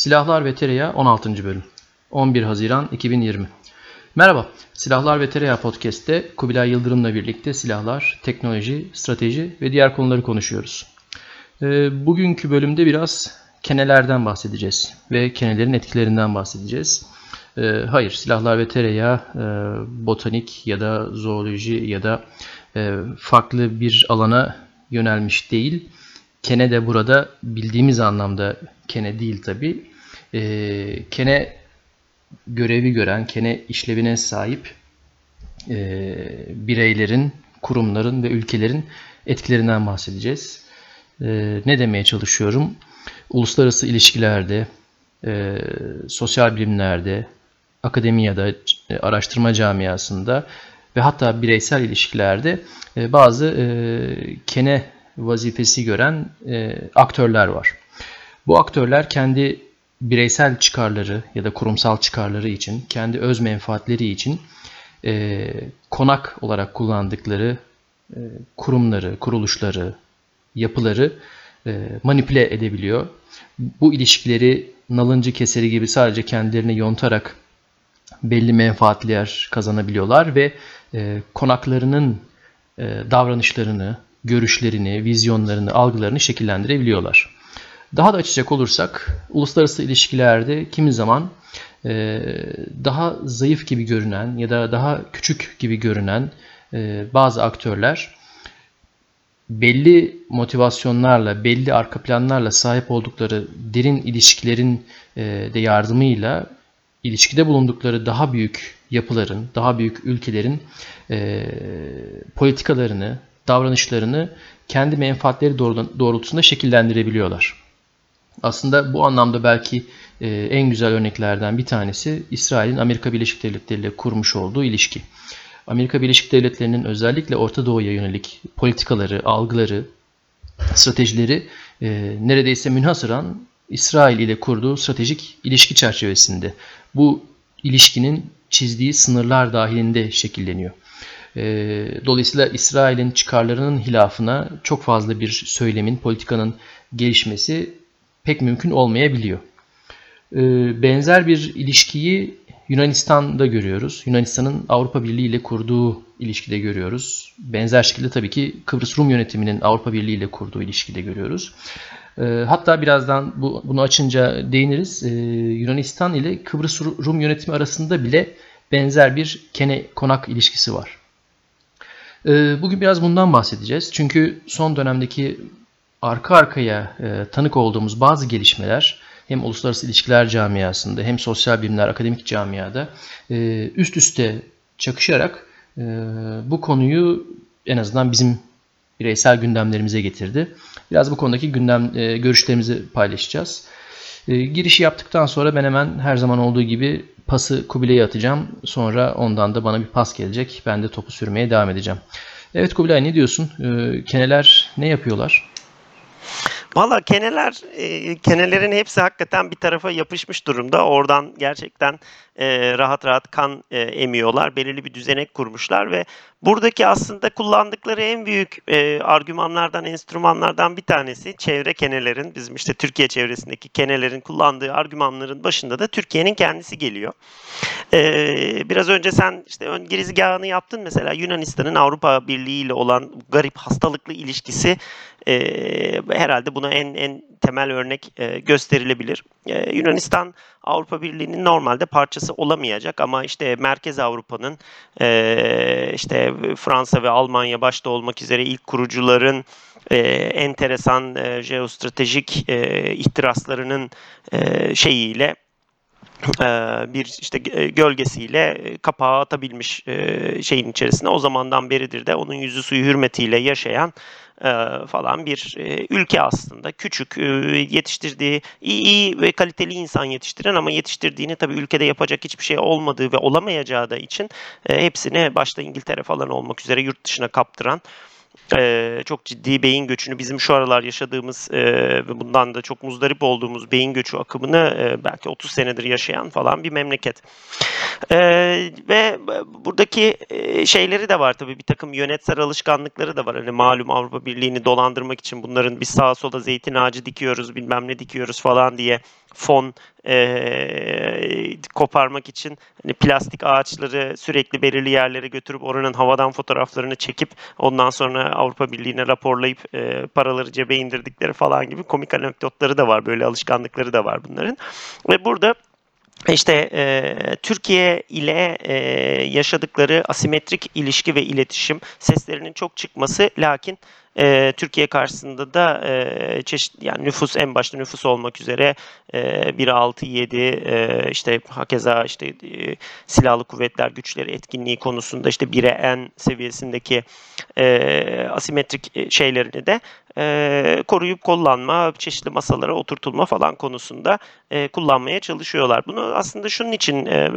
Silahlar ve Tereyağı 16. bölüm 11 Haziran 2020 Merhaba, Silahlar ve Tereyağı Podcast'te Kubilay Yıldırım'la birlikte silahlar, teknoloji, strateji ve diğer konuları konuşuyoruz. Ee, bugünkü bölümde biraz kenelerden bahsedeceğiz ve kenelerin etkilerinden bahsedeceğiz. Ee, hayır, silahlar ve tereyağı e, botanik ya da zooloji ya da e, farklı bir alana yönelmiş değil. Kene de burada bildiğimiz anlamda kene değil tabi. E, kene görevi gören, kene işlevine sahip e, bireylerin, kurumların ve ülkelerin etkilerinden bahsedeceğiz. E, ne demeye çalışıyorum? Uluslararası ilişkilerde, e, sosyal bilimlerde, akademiyada, e, araştırma camiasında ve hatta bireysel ilişkilerde e, bazı e, kene vazifesi gören e, aktörler var. Bu aktörler kendi bireysel çıkarları ya da kurumsal çıkarları için, kendi öz menfaatleri için e, konak olarak kullandıkları e, kurumları, kuruluşları, yapıları e, manipüle edebiliyor. Bu ilişkileri nalıncı keseri gibi sadece kendilerini yontarak belli menfaatler kazanabiliyorlar ve e, konaklarının e, davranışlarını, görüşlerini, vizyonlarını, algılarını şekillendirebiliyorlar. Daha da açacak olursak uluslararası ilişkilerde kimi zaman e, daha zayıf gibi görünen ya da daha küçük gibi görünen e, bazı aktörler belli motivasyonlarla, belli arka planlarla sahip oldukları derin ilişkilerin e, de yardımıyla ilişkide bulundukları daha büyük yapıların, daha büyük ülkelerin e, politikalarını, davranışlarını kendi menfaatleri doğrultusunda şekillendirebiliyorlar. Aslında bu anlamda belki e, en güzel örneklerden bir tanesi İsrail'in Amerika Birleşik Devletleri ile kurmuş olduğu ilişki. Amerika Birleşik Devletleri'nin özellikle Orta Doğu'ya yönelik politikaları, algıları, stratejileri e, neredeyse münhasıran İsrail ile kurduğu stratejik ilişki çerçevesinde. Bu ilişkinin çizdiği sınırlar dahilinde şekilleniyor. E, dolayısıyla İsrail'in çıkarlarının hilafına çok fazla bir söylemin, politikanın gelişmesi pek mümkün olmayabiliyor. E, benzer bir ilişkiyi Yunanistan'da görüyoruz. Yunanistan'ın Avrupa Birliği ile kurduğu ilişkide görüyoruz. Benzer şekilde tabii ki Kıbrıs Rum yönetiminin Avrupa Birliği ile kurduğu ilişkide görüyoruz. Hatta birazdan bu, bunu açınca değiniriz. Yunanistan ile Kıbrıs Rum yönetimi arasında bile benzer bir kene konak ilişkisi var. Ee, bugün biraz bundan bahsedeceğiz. Çünkü son dönemdeki arka arkaya e, tanık olduğumuz bazı gelişmeler hem uluslararası ilişkiler camiasında hem sosyal bilimler akademik camiada e, üst üste çakışarak e, bu konuyu en azından bizim bireysel gündemlerimize getirdi. Biraz bu konudaki gündem görüşlerimizi paylaşacağız. Girişi yaptıktan sonra ben hemen her zaman olduğu gibi pası Kubilay'a atacağım. Sonra ondan da bana bir pas gelecek. Ben de topu sürmeye devam edeceğim. Evet Kubilay ne diyorsun? Ee, keneler ne yapıyorlar? Valla keneler, e, kenelerin hepsi hakikaten bir tarafa yapışmış durumda. Oradan gerçekten e, rahat rahat kan e, emiyorlar. Belirli bir düzenek kurmuşlar ve buradaki aslında kullandıkları en büyük e, argümanlardan, enstrümanlardan bir tanesi çevre kenelerin, bizim işte Türkiye çevresindeki kenelerin kullandığı argümanların başında da Türkiye'nin kendisi geliyor. E, biraz önce sen işte ön girizgahını yaptın mesela Yunanistan'ın Avrupa Birliği ile olan garip hastalıklı ilişkisi e, herhalde buna en en temel örnek e, gösterilebilir. E, Yunanistan Avrupa Birliği'nin normalde parçası olamayacak ama işte Merkez Avrupa'nın e, işte Fransa ve Almanya başta olmak üzere ilk kurucuların e, enteresan e, jeostratejik e, ihtiraslarının e, şeyiyle bir işte gölgesiyle kapağı atabilmiş şeyin içerisine. O zamandan beridir de onun yüzü suyu hürmetiyle yaşayan falan bir ülke aslında. Küçük yetiştirdiği iyi, iyi ve kaliteli insan yetiştiren ama yetiştirdiğini tabii ülkede yapacak hiçbir şey olmadığı ve olamayacağı da için hepsini başta İngiltere falan olmak üzere yurt dışına kaptıran e, çok ciddi beyin göçünü bizim şu aralar yaşadığımız e, ve bundan da çok muzdarip olduğumuz beyin göçü akımını e, belki 30 senedir yaşayan falan bir memleket. E, ve buradaki şeyleri de var tabii bir takım yönetsel alışkanlıkları da var. Hani malum Avrupa Birliği'ni dolandırmak için bunların bir sağa sola zeytin ağacı dikiyoruz bilmem ne dikiyoruz falan diye fon e, koparmak için hani plastik ağaçları sürekli belirli yerlere götürüp oranın havadan fotoğraflarını çekip ondan sonra Avrupa Birliği'ne raporlayıp e, paraları cebe indirdikleri falan gibi komik anekdotları da var. Böyle alışkanlıkları da var bunların. Ve burada işte e, Türkiye ile e, yaşadıkları asimetrik ilişki ve iletişim seslerinin çok çıkması lakin e, Türkiye karşısında da e, çeşit yani nüfus en başta nüfus olmak üzere e, 1 6 7 e, işte hakeza işte e, silahlı kuvvetler güçleri etkinliği konusunda işte 1'e en seviyesindeki e, asimetrik şeylerini de e, koruyup kullanma, çeşitli masalara oturtulma falan konusunda e, kullanmaya çalışıyorlar. Bunu aslında şunun için e,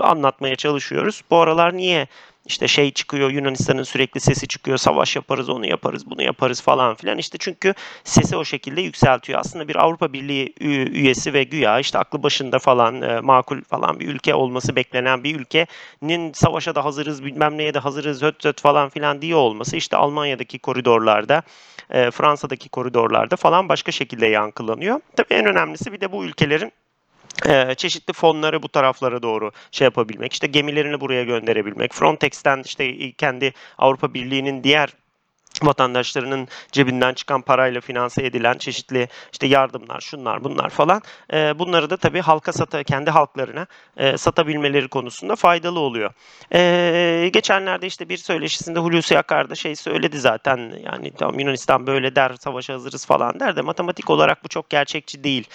anlatmaya çalışıyoruz. Bu aralar niye işte şey çıkıyor Yunanistan'ın sürekli sesi çıkıyor savaş yaparız onu yaparız bunu yaparız falan filan işte çünkü sesi o şekilde yükseltiyor. Aslında bir Avrupa Birliği üyesi ve güya işte aklı başında falan e, makul falan bir ülke olması beklenen bir ülkenin savaşa da hazırız bilmem neye de hazırız höt höt falan filan diye olması işte Almanya'daki koridorlarda e, Fransa'daki koridorlarda falan başka şekilde yankılanıyor. Tabii en önemlisi bir de bu ülkelerin çeşitli fonları bu taraflara doğru şey yapabilmek, işte gemilerini buraya gönderebilmek, Frontex'ten işte kendi Avrupa Birliği'nin diğer vatandaşlarının cebinden çıkan parayla finanse edilen çeşitli işte yardımlar, şunlar, bunlar falan e, bunları da tabii halka sata, kendi halklarına e, satabilmeleri konusunda faydalı oluyor. E, geçenlerde işte bir söyleşisinde Hulusi Akar da şey söyledi zaten yani tam Yunanistan böyle der, savaşa hazırız falan der de matematik olarak bu çok gerçekçi değil.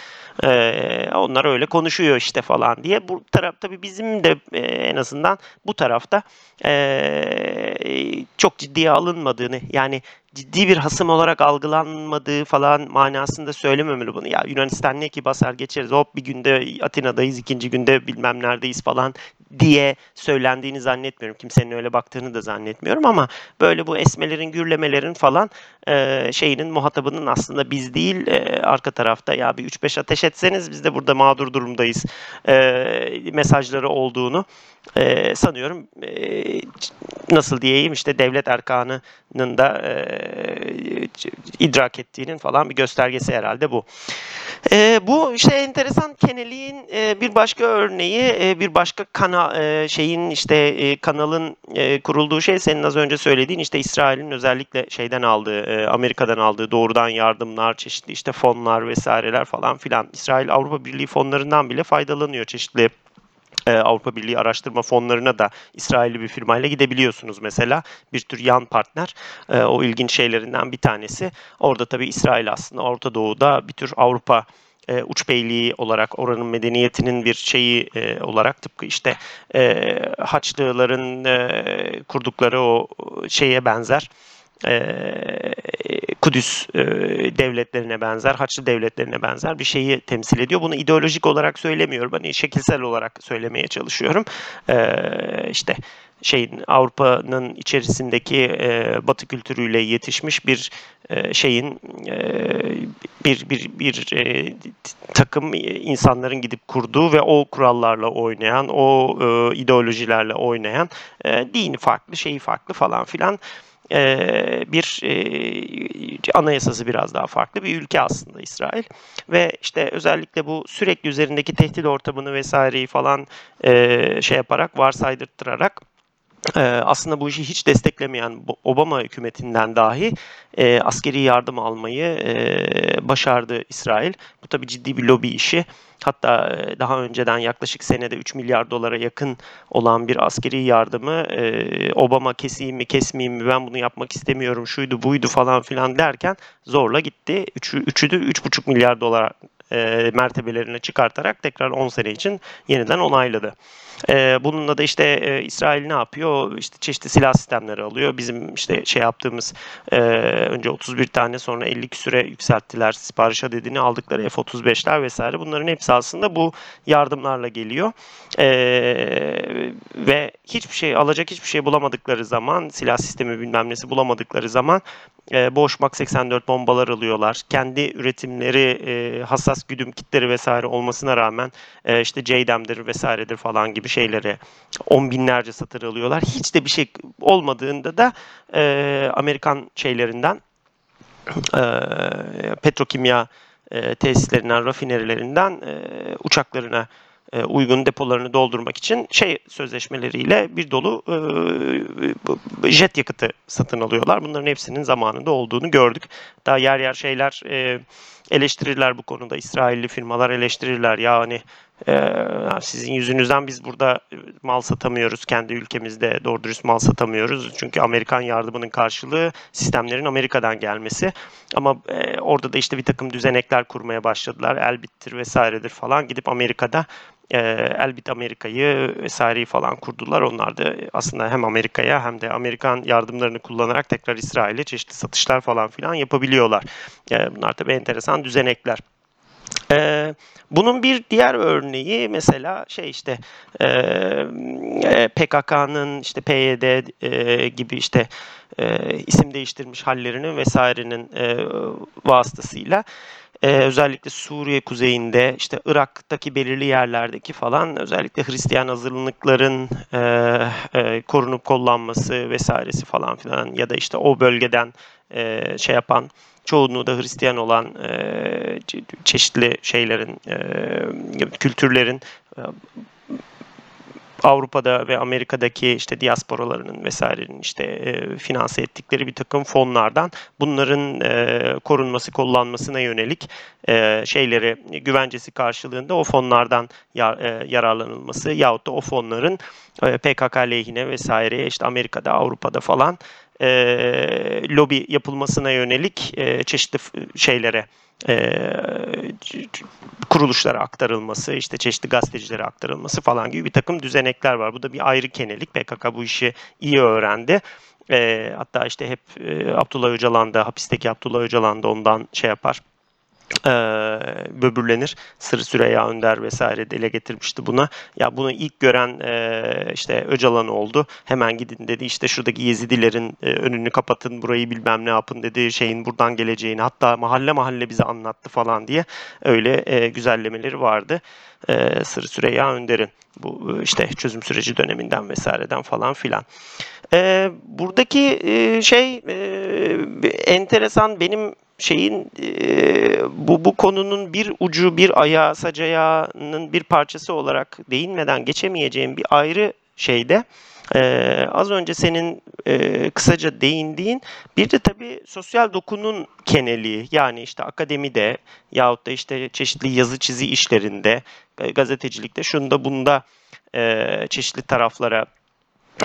E, onlar öyle konuşuyor işte falan diye. Bu taraf tabii bizim de e, en azından bu tarafta e, çok ciddiye alınmadığını yani yani ciddi bir hasım olarak algılanmadığı falan manasında söylememeli bunu. Ya Yunanistan ne ki basar geçeriz hop bir günde Atina'dayız ikinci günde bilmem neredeyiz falan diye söylendiğini zannetmiyorum. Kimsenin öyle baktığını da zannetmiyorum ama böyle bu esmelerin gürlemelerin falan e, şeyinin muhatabının aslında biz değil e, arka tarafta ya bir 3-5 ateş etseniz biz de burada mağdur durumdayız e, mesajları olduğunu e, sanıyorum e, nasıl diyeyim işte devlet erkanının da e, idrak ettiğinin falan bir göstergesi herhalde bu. E, bu işte enteresan keneliğin e, bir başka örneği, e, bir başka e, şeyin işte e, kanalın e, kurulduğu şey senin az önce söylediğin işte İsrail'in özellikle şeyden aldığı, e, Amerika'dan aldığı doğrudan yardımlar, çeşitli işte fonlar vesaireler falan filan. İsrail Avrupa Birliği fonlarından bile faydalanıyor çeşitli e, Avrupa Birliği araştırma fonlarına da İsrailli bir firmayla gidebiliyorsunuz mesela. Bir tür yan partner. E, o ilginç şeylerinden bir tanesi. Orada tabii İsrail aslında Orta Doğu'da bir tür Avrupa e, uç beyliği olarak oranın medeniyetinin bir şeyi e, olarak tıpkı işte e, Haçlıların e, kurdukları o şeye benzer e, Kudüs e, devletlerine benzer, Haçlı devletlerine benzer bir şeyi temsil ediyor. Bunu ideolojik olarak söylemiyorum. Hani şekilsel olarak söylemeye çalışıyorum. E, işte şeyin Avrupa'nın içerisindeki e, Batı kültürüyle yetişmiş bir e, şeyin e, bir bir bir e, takım insanların gidip kurduğu ve o kurallarla oynayan, o e, ideolojilerle oynayan e, dini farklı, şeyi farklı falan filan e, bir e, anayasası biraz daha farklı bir ülke aslında İsrail. Ve işte özellikle bu sürekli üzerindeki tehdit ortamını vesaireyi falan e, şey yaparak varsaydırttırarak aslında bu işi hiç desteklemeyen Obama hükümetinden dahi askeri yardım almayı başardı İsrail. Bu tabi ciddi bir lobi işi. Hatta daha önceden yaklaşık senede 3 milyar dolara yakın olan bir askeri yardımı Obama keseyim mi kesmeyeyim mi ben bunu yapmak istemiyorum şuydu buydu falan filan derken zorla gitti. Üçü, üçü de 3,5 milyar dolar mertebelerine çıkartarak tekrar 10 sene için yeniden onayladı. E, bununla da işte e, İsrail ne yapıyor? İşte çeşitli silah sistemleri alıyor. Bizim işte şey yaptığımız e, önce 31 tane sonra 50 küsüre yükselttiler. Sipariş adedini aldıkları F-35'ler vesaire. Bunların hepsi aslında bu yardımlarla geliyor. E, ve hiçbir şey alacak hiçbir şey bulamadıkları zaman silah sistemi bilmem nesi bulamadıkları zaman e, Bosch Max 84 bombalar alıyorlar. Kendi üretimleri e, hassas güdüm kitleri vesaire olmasına rağmen e, işte JDAM'dir vesairedir falan gibi şeylere on binlerce satır alıyorlar. Hiç de bir şey olmadığında da e, Amerikan şeylerinden e, petrokimya e, tesislerinden, rafinerilerinden e, uçaklarına e, uygun depolarını doldurmak için şey sözleşmeleriyle bir dolu e, jet yakıtı satın alıyorlar. Bunların hepsinin zamanında olduğunu gördük. Daha yer yer şeyler e, eleştirirler bu konuda. İsrailli firmalar eleştirirler. Ya hani ee, sizin yüzünüzden biz burada mal satamıyoruz. Kendi ülkemizde doğru dürüst mal satamıyoruz. Çünkü Amerikan yardımının karşılığı sistemlerin Amerika'dan gelmesi. Ama e, orada da işte bir takım düzenekler kurmaya başladılar. Elbittir vesairedir falan. Gidip Amerika'da e, Elbit Amerika'yı vesaireyi falan kurdular. Onlar da aslında hem Amerika'ya hem de Amerikan yardımlarını kullanarak tekrar İsrail'e çeşitli satışlar falan filan yapabiliyorlar. E, bunlar tabii enteresan düzenekler. Ee, bunun bir diğer örneği mesela şey işte e, e PKK'nın işte PYD e, gibi işte e, isim değiştirmiş hallerinin vesairenin e, vasıtasıyla e, özellikle Suriye kuzeyinde işte Irak'taki belirli yerlerdeki falan özellikle Hristiyan azınlıkların e, e, korunup kollanması vesairesi falan filan ya da işte o bölgeden e, şey yapan çoğunluğu da Hristiyan olan e, çeşitli şeylerin, e, kültürlerin e, Avrupa'da ve Amerika'daki işte diasporalarının vesairenin işte e, finanse ettikleri bir takım fonlardan bunların e, korunması, kullanmasına yönelik e, şeyleri güvencesi karşılığında o fonlardan e, yararlanılması yahut da o fonların e, PKK lehine vesaire işte Amerika'da, Avrupa'da falan e, lobi yapılmasına yönelik e, çeşitli şeylere e, kuruluşlara aktarılması, işte çeşitli gazetecilere aktarılması falan gibi bir takım düzenekler var. Bu da bir ayrı kenelik. PKK bu işi iyi öğrendi. E, hatta işte hep e, Abdullah Öcalan da hapisteki Abdullah Öcalan da ondan şey yapar e, böbürlenir. Sırrı Süreyya Önder vesaire dile getirmişti buna. Ya bunu ilk gören e, işte Öcalan oldu. Hemen gidin dedi işte şuradaki Yezidilerin e, önünü kapatın burayı bilmem ne yapın dedi şeyin buradan geleceğini hatta mahalle mahalle bize anlattı falan diye öyle e, güzellemeleri vardı. E, Sırrı Süreyya Önder'in bu işte çözüm süreci döneminden vesaireden falan filan. E, buradaki e, şey e, enteresan benim şeyin e, bu bu konunun bir ucu bir ayağı sacayağının bir parçası olarak değinmeden geçemeyeceğim bir ayrı şeyde ee, az önce senin e, kısaca değindiğin bir de tabii sosyal dokunun keneliği. Yani işte akademide yahut da işte çeşitli yazı çizi işlerinde gazetecilikte şunda bunda e, çeşitli taraflara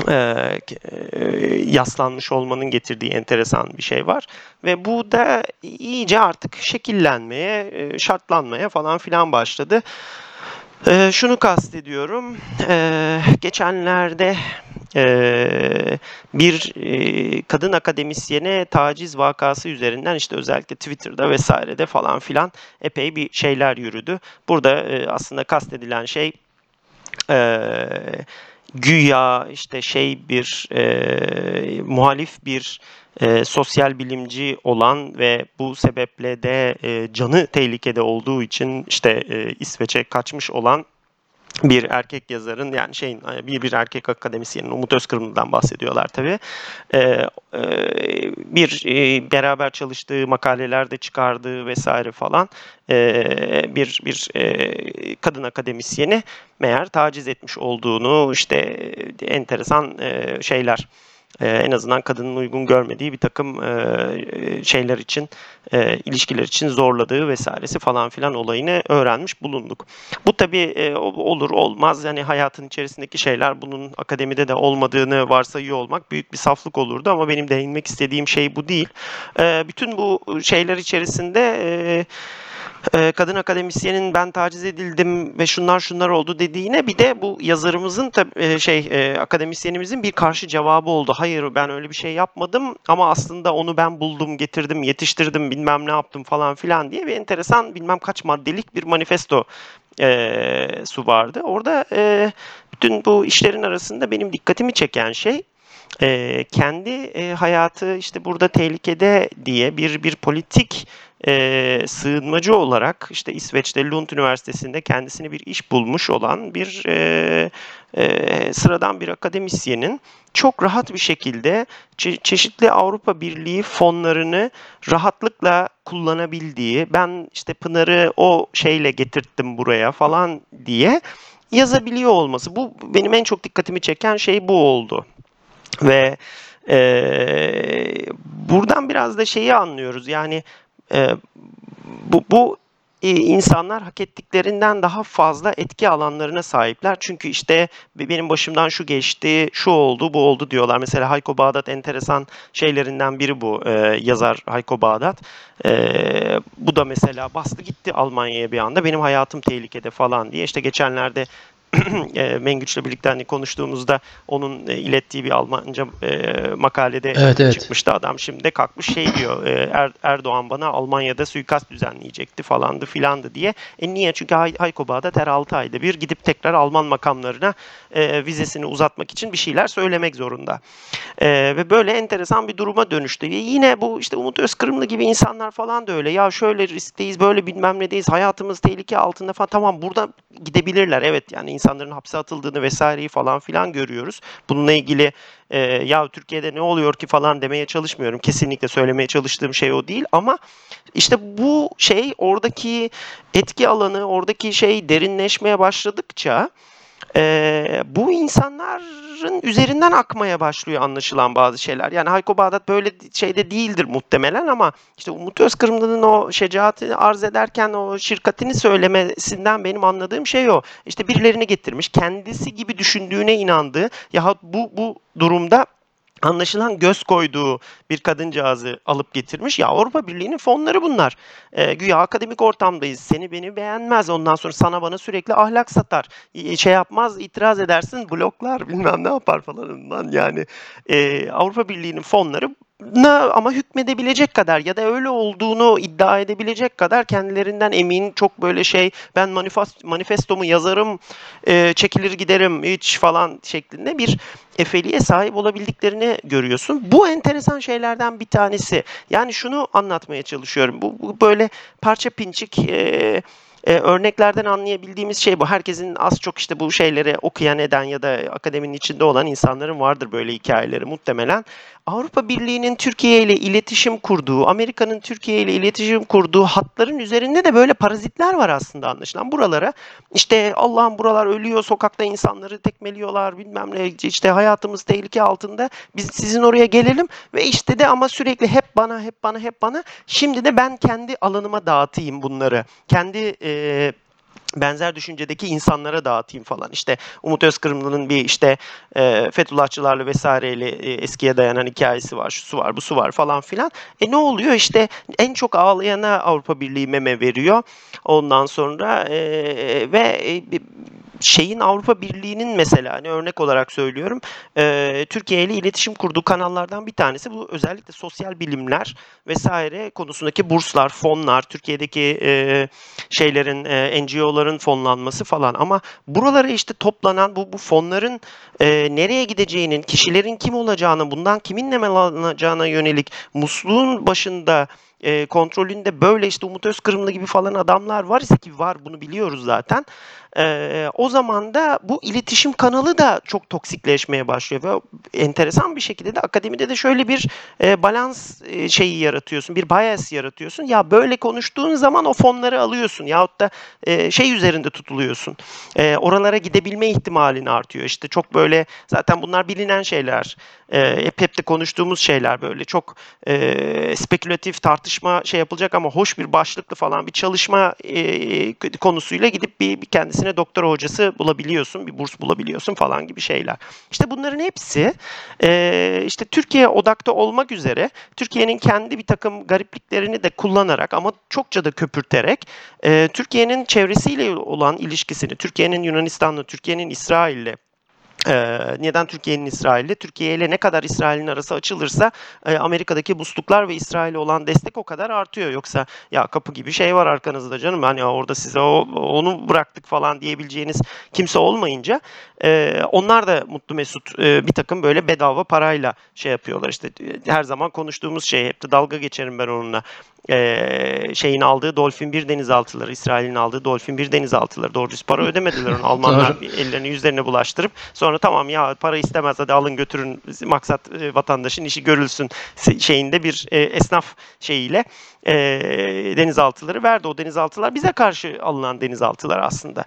e, yaslanmış olmanın getirdiği enteresan bir şey var. Ve bu da iyice artık şekillenmeye, e, şartlanmaya falan filan başladı. E, şunu kastediyorum. E, geçenlerde e, bir e, kadın akademisyene taciz vakası üzerinden işte özellikle Twitter'da vesairede falan filan epey bir şeyler yürüdü. Burada e, aslında kastedilen şey e, güya işte şey bir e, muhalif bir e, sosyal bilimci olan ve bu sebeple de e, canı tehlikede olduğu için işte e, İsveç'e kaçmış olan bir erkek yazarın yani şeyin bir bir erkek akademisyenin Umut Özkırımlı'dan bahsediyorlar tabi. Ee, e, bir e, beraber çalıştığı makalelerde çıkardığı vesaire falan e, bir bir e, kadın akademisyeni meğer taciz etmiş olduğunu işte enteresan e, şeyler e, en azından kadının uygun görmediği bir takım e, şeyler için, e, ilişkiler için zorladığı vesairesi falan filan olayını öğrenmiş bulunduk. Bu tabii e, olur olmaz yani hayatın içerisindeki şeyler bunun akademide de olmadığını varsayıyor olmak büyük bir saflık olurdu ama benim değinmek istediğim şey bu değil. E, bütün bu şeyler içerisinde e, kadın akademisyenin ben taciz edildim ve şunlar şunlar oldu dediğine bir de bu yazarımızın tabi şey e, akademisyenimizin bir karşı cevabı oldu. Hayır ben öyle bir şey yapmadım ama aslında onu ben buldum, getirdim, yetiştirdim, bilmem ne yaptım falan filan diye bir enteresan bilmem kaç maddelik bir manifesto e, su vardı. Orada e, bütün bu işlerin arasında benim dikkatimi çeken şey e, kendi e, hayatı işte burada tehlikede diye bir bir politik e, sığınmacı olarak işte İsveç'te Lund Üniversitesi'nde kendisine bir iş bulmuş olan bir e, e, sıradan bir akademisyenin çok rahat bir şekilde çe- çeşitli Avrupa Birliği fonlarını rahatlıkla kullanabildiği, ben işte Pınar'ı o şeyle getirttim buraya falan diye yazabiliyor olması. Bu benim en çok dikkatimi çeken şey bu oldu. Ve e, buradan biraz da şeyi anlıyoruz. Yani e, bu, bu e, insanlar hak ettiklerinden daha fazla etki alanlarına sahipler. Çünkü işte benim başımdan şu geçti, şu oldu, bu oldu diyorlar. Mesela Hayko Bağdat enteresan şeylerinden biri bu e, yazar Hayko Bağdat. E, bu da mesela bastı gitti Almanya'ya bir anda. Benim hayatım tehlikede falan diye. İşte geçenlerde e, Mengüç'le birlikte hani konuştuğumuzda onun e, ilettiği bir Almanca e, makalede Evet, evet. çıkmıştı adam şimdi de kalkmış şey diyor e, Er- Erdoğan bana Almanya'da suikast düzenleyecekti falandı filandı diye. E niye? Çünkü Hay- Hayko Bağdat her 6 ayda bir gidip tekrar Alman makamlarına e, vizesini uzatmak için bir şeyler söylemek zorunda. E, ve böyle enteresan bir duruma dönüştü. Ve yine bu işte Umut Özkırımlı gibi insanlar falan da öyle. Ya şöyle riskteyiz, böyle bilmem nedeyiz, hayatımız tehlike altında falan. Tamam burada gidebilirler. Evet yani insanların hapse atıldığını vesaireyi falan filan görüyoruz. Bununla ilgili e, ya Türkiye'de ne oluyor ki falan demeye çalışmıyorum. Kesinlikle söylemeye çalıştığım şey o değil ama işte bu şey oradaki etki alanı, oradaki şey derinleşmeye başladıkça e, bu insanların üzerinden akmaya başlıyor anlaşılan bazı şeyler. Yani Hayko Bağdat böyle şeyde değildir muhtemelen ama işte Umut Özkırımlı'nın o şecaatini arz ederken o şirkatini söylemesinden benim anladığım şey o. İşte birilerini getirmiş, kendisi gibi düşündüğüne inandığı yahut bu bu durumda anlaşılan göz koyduğu bir kadıncağızı alıp getirmiş. Ya Avrupa Birliği'nin fonları bunlar. Ee, güya akademik ortamdayız. Seni beni beğenmez. Ondan sonra sana bana sürekli ahlak satar. Ee, Şey yapmaz, itiraz edersin, bloklar bilmem ne yapar falanından. Yani e, Avrupa Birliği'nin fonları ama hükmedebilecek kadar ya da öyle olduğunu iddia edebilecek kadar kendilerinden emin çok böyle şey ben manifest, manifestomu yazarım e, çekilir giderim hiç falan şeklinde bir efeliğe sahip olabildiklerini görüyorsun. Bu enteresan şeylerden bir tanesi. Yani şunu anlatmaya çalışıyorum. Bu, bu böyle parça pinçik e, e, örneklerden anlayabildiğimiz şey bu. Herkesin az çok işte bu şeyleri okuyan eden ya da akademinin içinde olan insanların vardır böyle hikayeleri muhtemelen. Avrupa Birliği'nin Türkiye ile iletişim kurduğu, Amerika'nın Türkiye ile iletişim kurduğu hatların üzerinde de böyle parazitler var aslında anlaşılan. Buralara işte Allah'ım buralar ölüyor, sokakta insanları tekmeliyorlar bilmem ne işte hayatımız tehlike altında. Biz sizin oraya gelelim ve işte de ama sürekli hep bana, hep bana, hep bana. Şimdi de ben kendi alanıma dağıtayım bunları. Kendi e, benzer düşüncedeki insanlara dağıtayım falan. İşte Umut Özkırımlı'nın bir işte e, Fethullahçılarla vesaireyle e, eskiye dayanan hikayesi var. Şu su var, bu su var falan filan. E ne oluyor? İşte en çok ağlayana Avrupa Birliği meme veriyor. Ondan sonra e, ve e, şeyin Avrupa Birliği'nin mesela hani örnek olarak söylüyorum e, Türkiye ile iletişim kurduğu kanallardan bir tanesi bu. Özellikle sosyal bilimler vesaire konusundaki burslar, fonlar, Türkiye'deki e, şeylerin e, NGO'ların fonlanması falan. Ama buralara işte toplanan bu bu fonların e, nereye gideceğinin, kişilerin kim olacağını, bundan kimin ne alınacağına yönelik musluğun başında e, kontrolünde böyle işte Umut Özkırımlı gibi falan adamlar var ise ki var bunu biliyoruz zaten. E, o zaman da bu iletişim kanalı da çok toksikleşmeye başlıyor ve enteresan bir şekilde de akademide de şöyle bir e, balans e, şeyi yaratıyorsun, bir bias yaratıyorsun. Ya böyle konuştuğun zaman o fonları alıyorsun yahut da e, şey üzerinde tutuluyorsun. E, oralara gidebilme ihtimalin artıyor. İşte çok böyle zaten bunlar bilinen şeyler. E, hep hep de konuştuğumuz şeyler böyle çok e, spekülatif tartışma şey yapılacak ama hoş bir başlıklı falan bir çalışma e, konusuyla gidip bir, bir kendisine doktora hocası bulabiliyorsun, bir burs bulabiliyorsun falan gibi şeyler. İşte bunların hepsi e, işte Türkiye odakta olmak üzere Türkiye'nin kendi bir takım garipliklerini de kullanarak ama çokça da köpürterek e, Türkiye'nin çevresiyle olan ilişkisini, Türkiye'nin Yunanistan'la, Türkiye'nin İsrail'le ee, neden Türkiye'nin İsrail'le? Türkiye ile ne kadar İsrail'in arası açılırsa e, Amerika'daki musluklar ve İsrail'e olan destek o kadar artıyor. Yoksa ya kapı gibi şey var arkanızda canım hani orada size o, onu bıraktık falan diyebileceğiniz kimse olmayınca e, onlar da mutlu mesut e, bir takım böyle bedava parayla şey yapıyorlar. İşte e, her zaman konuştuğumuz şey hep de dalga geçerim ben onunla. E, şeyin aldığı Dolphin 1 denizaltıları, İsrail'in aldığı Dolphin 1 denizaltıları doğru düz para ödemediler onu. Almanlar ellerini yüzlerini bulaştırıp sonra tamam ya para istemez hadi alın götürün maksat e, vatandaşın işi görülsün şeyinde bir e, esnaf şeyiyle e, denizaltıları verdi. O denizaltılar bize karşı alınan denizaltılar aslında.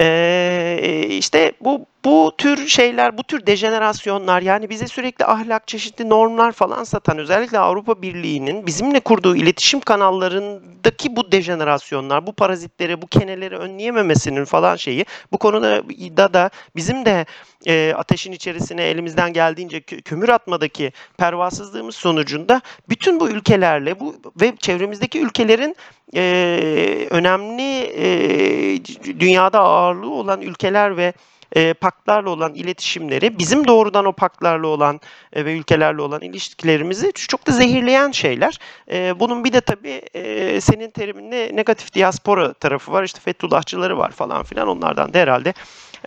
E, işte bu bu tür şeyler, bu tür dejenerasyonlar yani bize sürekli ahlak, çeşitli normlar falan satan özellikle Avrupa Birliği'nin bizimle kurduğu iletişim kanallarındaki bu dejenerasyonlar, bu parazitleri, bu keneleri önleyememesinin falan şeyi bu konuda da da bizim de e, ateşin içerisine elimizden geldiğince kömür atmadaki pervasızlığımız sonucunda bütün bu ülkelerle bu ve çevremizdeki ülkelerin e, önemli e, dünyada ağırlığı olan ülkeler ve e, paktlarla olan iletişimleri bizim doğrudan o paktlarla olan e, ve ülkelerle olan ilişkilerimizi çok da zehirleyen şeyler. E, bunun bir de tabii e, senin teriminde negatif diaspora tarafı var. İşte Fethullahçıları var falan filan. Onlardan da herhalde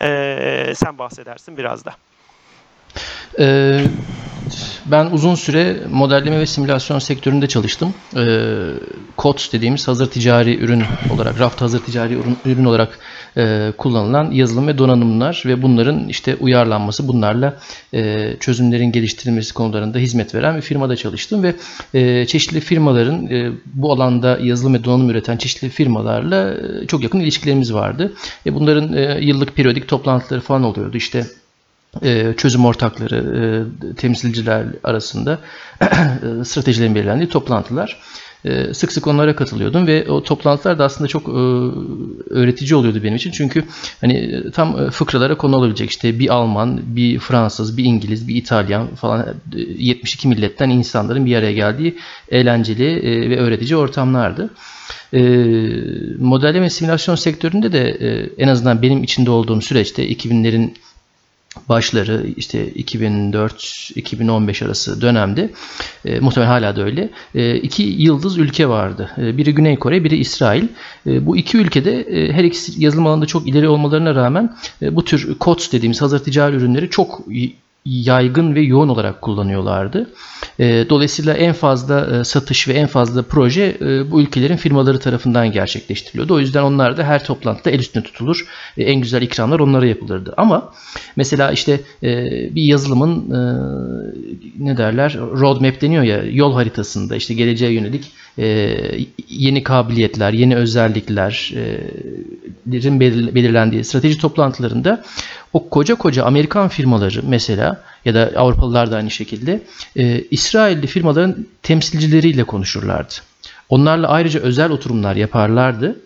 e, sen bahsedersin biraz da. Ee, ben uzun süre modelleme ve simülasyon sektöründe çalıştım. COTS dediğimiz hazır ticari ürün olarak, raft hazır ticari ürün, ürün olarak e, kullanılan yazılım ve donanımlar ve bunların işte uyarlanması, bunlarla e, çözümlerin geliştirilmesi konularında hizmet veren bir firmada çalıştım ve e, çeşitli firmaların e, bu alanda yazılım ve donanım üreten çeşitli firmalarla e, çok yakın ilişkilerimiz vardı. E, bunların e, yıllık periyodik toplantıları falan oluyordu. İşte e, çözüm ortakları, e, temsilciler arasında e, stratejilerin belirlendiği toplantılar. Sık sık onlara katılıyordum ve o toplantılar da aslında çok öğretici oluyordu benim için. Çünkü hani tam fıkralara konu olabilecek işte bir Alman, bir Fransız, bir İngiliz, bir İtalyan falan 72 milletten insanların bir araya geldiği eğlenceli ve öğretici ortamlardı. Modelleme simülasyon sektöründe de en azından benim içinde olduğum süreçte 2000'lerin başları işte 2004-2015 arası dönemde e, muhtemelen hala da öyle e, iki yıldız ülke vardı. E, biri Güney Kore, biri İsrail. E, bu iki ülkede e, her ikisi yazılım alanında çok ileri olmalarına rağmen e, bu tür COTS dediğimiz hazır ticari ürünleri çok yaygın ve yoğun olarak kullanıyorlardı. E, dolayısıyla en fazla e, satış ve en fazla proje e, bu ülkelerin firmaları tarafından gerçekleştiriliyordu. O yüzden onlar da her toplantıda el üstüne tutulur. En güzel ikramlar onlara yapılırdı. Ama mesela işte bir yazılımın ne derler roadmap deniyor ya yol haritasında işte geleceğe yönelik yeni kabiliyetler, yeni özelliklerin belirlendiği strateji toplantılarında o koca koca Amerikan firmaları mesela ya da Avrupalılar da aynı şekilde e, İsrailli firmaların temsilcileriyle konuşurlardı. Onlarla ayrıca özel oturumlar yaparlardı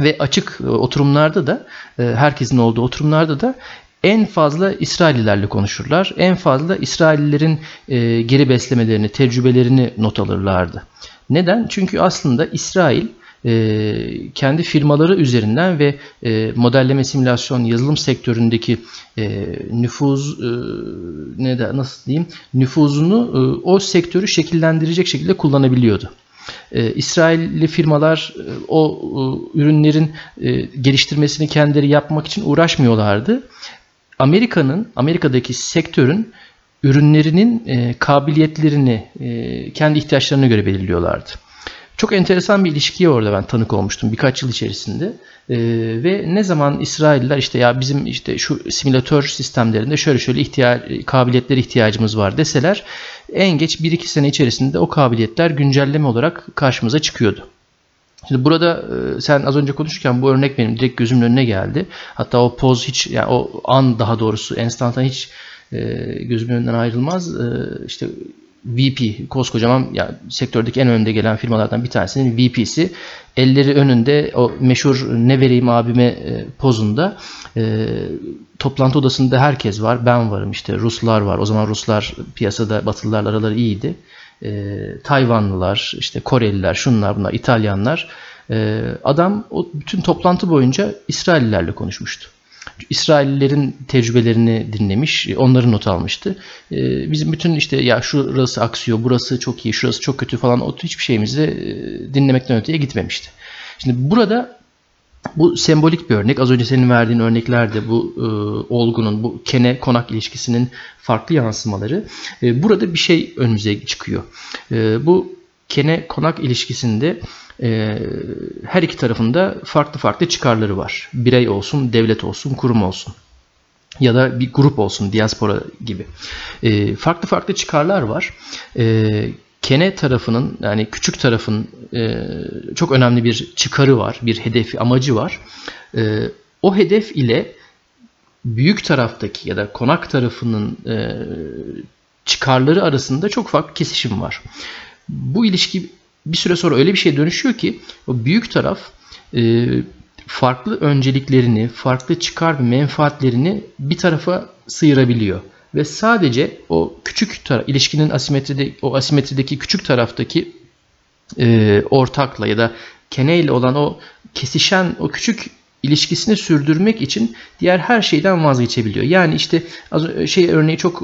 ve açık e, oturumlarda da e, herkesin olduğu oturumlarda da en fazla İsraillilerle konuşurlar. En fazla İsraillilerin e, geri beslemelerini, tecrübelerini not alırlardı. Neden? Çünkü aslında İsrail e, kendi firmaları üzerinden ve e, modelleme simülasyon yazılım sektöründeki e, nüfuz e, ne de nasıl diyeyim nüfuzunu e, o sektörü şekillendirecek şekilde kullanabiliyordu. E, İsrailli firmalar e, o e, ürünlerin e, geliştirmesini kendileri yapmak için uğraşmıyorlardı. Amerika'nın, Amerika'daki sektörün ürünlerinin e, kabiliyetlerini e, kendi ihtiyaçlarına göre belirliyorlardı. Çok enteresan bir ilişkiye orada ben tanık olmuştum birkaç yıl içerisinde. Ee, ve ne zaman İsrailler işte ya bizim işte şu simülatör sistemlerinde şöyle şöyle ihtiyaç, kabiliyetlere ihtiyacımız var deseler en geç 1-2 sene içerisinde o kabiliyetler güncelleme olarak karşımıza çıkıyordu. Şimdi burada e, sen az önce konuşurken bu örnek benim direkt gözümün önüne geldi. Hatta o poz hiç yani o an daha doğrusu enstantan hiç e, gözümün önünden ayrılmaz. E, işte VP, koskocaman yani sektördeki en önde gelen firmalardan bir tanesinin VP'si elleri önünde o meşhur ne vereyim abime e, pozunda e, toplantı odasında herkes var. Ben varım işte Ruslar var. O zaman Ruslar piyasada Batılılarla araları iyiydi. E, Tayvanlılar, işte Koreliler, şunlar bunlar, İtalyanlar. E, adam o bütün toplantı boyunca İsraillilerle konuşmuştu. İsraillerin tecrübelerini dinlemiş, onları not almıştı. Ee, bizim bütün işte ya şurası aksıyor, burası çok iyi, şurası çok kötü falan o hiçbir şeyimizi e, dinlemekten öteye gitmemişti. Şimdi burada Bu sembolik bir örnek. Az önce senin verdiğin örneklerde bu e, olgunun, bu kene konak ilişkisinin farklı yansımaları. E, burada bir şey önümüze çıkıyor. E, bu kene konak ilişkisinde e, her iki tarafında farklı farklı çıkarları var. Birey olsun, devlet olsun, kurum olsun ya da bir grup olsun, diaspora gibi. E, farklı farklı çıkarlar var. E, Kene tarafının yani küçük tarafın e, çok önemli bir çıkarı var, bir hedefi, amacı var. E, o hedef ile büyük taraftaki ya da konak tarafının e, çıkarları arasında çok farklı kesişim var. Bu ilişki bir süre sonra öyle bir şey dönüşüyor ki o büyük taraf e, farklı önceliklerini, farklı çıkar ve menfaatlerini bir tarafa sıyırabiliyor. Ve sadece o küçük taraf, ilişkinin asimetride o asimetrideki küçük taraftaki e, ortakla ya da keneyle olan o kesişen o küçük ilişkisini sürdürmek için diğer her şeyden vazgeçebiliyor. Yani işte az şey örneği çok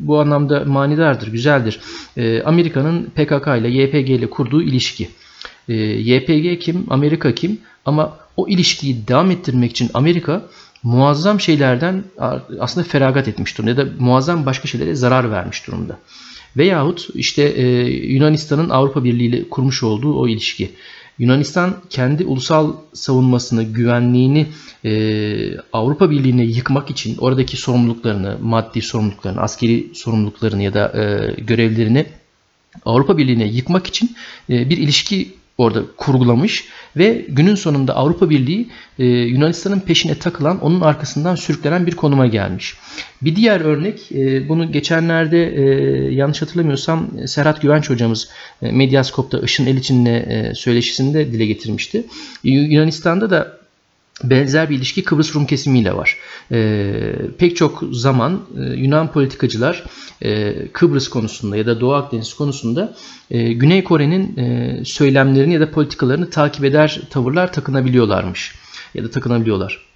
bu anlamda manidardır, güzeldir. Amerika'nın PKK ile YPG ile kurduğu ilişki. YPG kim, Amerika kim? Ama o ilişkiyi devam ettirmek için Amerika muazzam şeylerden aslında feragat etmiş durumda ya da muazzam başka şeylere zarar vermiş durumda. Veyahut işte Yunanistan'ın Avrupa Birliği ile kurmuş olduğu o ilişki. Yunanistan kendi ulusal savunmasını, güvenliğini e, Avrupa Birliği'ne yıkmak için oradaki sorumluluklarını, maddi sorumluluklarını, askeri sorumluluklarını ya da e, görevlerini Avrupa Birliği'ne yıkmak için e, bir ilişki orada kurgulamış ve günün sonunda Avrupa Birliği e, Yunanistan'ın peşine takılan, onun arkasından sürüklenen bir konuma gelmiş. Bir diğer örnek, e, bunu geçenlerde e, yanlış hatırlamıyorsam Serhat Güvenç hocamız e, Medyaskop'ta Işın Eliçin'le e, söyleşisinde dile getirmişti. Yunanistan'da da benzer bir ilişki Kıbrıs Rum kesimiyle var. E, pek çok zaman e, Yunan politikacılar e, Kıbrıs konusunda ya da Doğu Akdeniz konusunda e, Güney Kore'nin e, söylemlerini ya da politikalarını takip eder tavırlar takınabiliyorlarmış ya da takınabiliyorlar.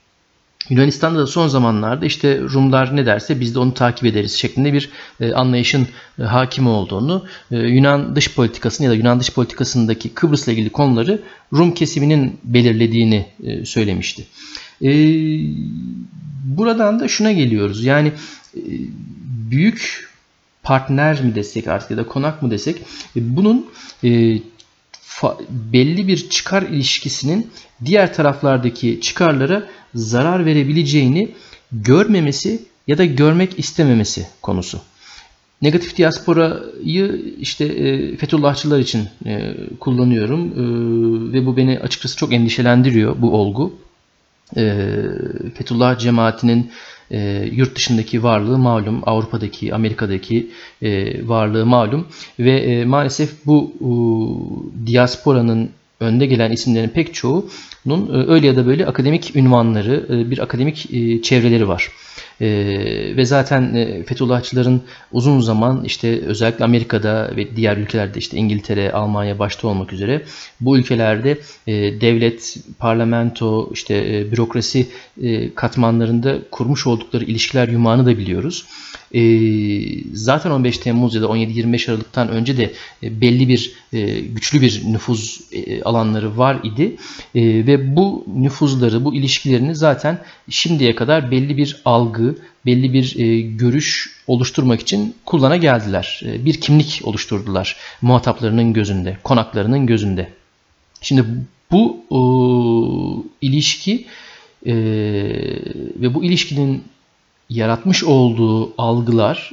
Yunanistan'da da son zamanlarda işte Rumlar ne derse biz de onu takip ederiz şeklinde bir e, anlayışın e, hakim olduğunu, e, Yunan dış politikasını ya da Yunan dış politikasındaki Kıbrıs'la ilgili konuları Rum kesiminin belirlediğini söylemişti. Buradan da şuna geliyoruz. Yani büyük partner mi desek artık ya da konak mı desek bunun belli bir çıkar ilişkisinin diğer taraflardaki çıkarlara zarar verebileceğini görmemesi ya da görmek istememesi konusu. Negatif diasporayı işte e, Fethullahçılar için e, kullanıyorum e, ve bu beni açıkçası çok endişelendiriyor bu olgu. E, Fethullah cemaatinin e, yurt dışındaki varlığı malum, Avrupa'daki, Amerika'daki e, varlığı malum ve e, maalesef bu e, diasporanın önde gelen isimlerin pek çoğunun e, öyle ya da böyle akademik ünvanları, e, bir akademik e, çevreleri var. E, ve zaten e, Fethullahçıların uzun zaman işte özellikle Amerika'da ve diğer ülkelerde işte İngiltere, Almanya başta olmak üzere bu ülkelerde e, devlet, parlamento, işte e, bürokrasi e, katmanlarında kurmuş oldukları ilişkiler yumağını da biliyoruz. E, zaten 15 Temmuz ya da 17-25 Aralık'tan önce de e, belli bir e, güçlü bir nüfuz e, alanları var idi e, ve bu nüfuzları, bu ilişkilerini zaten şimdiye kadar belli bir algı, belli bir e, görüş oluşturmak için kullana geldiler. E, bir kimlik oluşturdular muhataplarının gözünde, konaklarının gözünde. Şimdi bu e, ilişki e, ve bu ilişkinin yaratmış olduğu algılar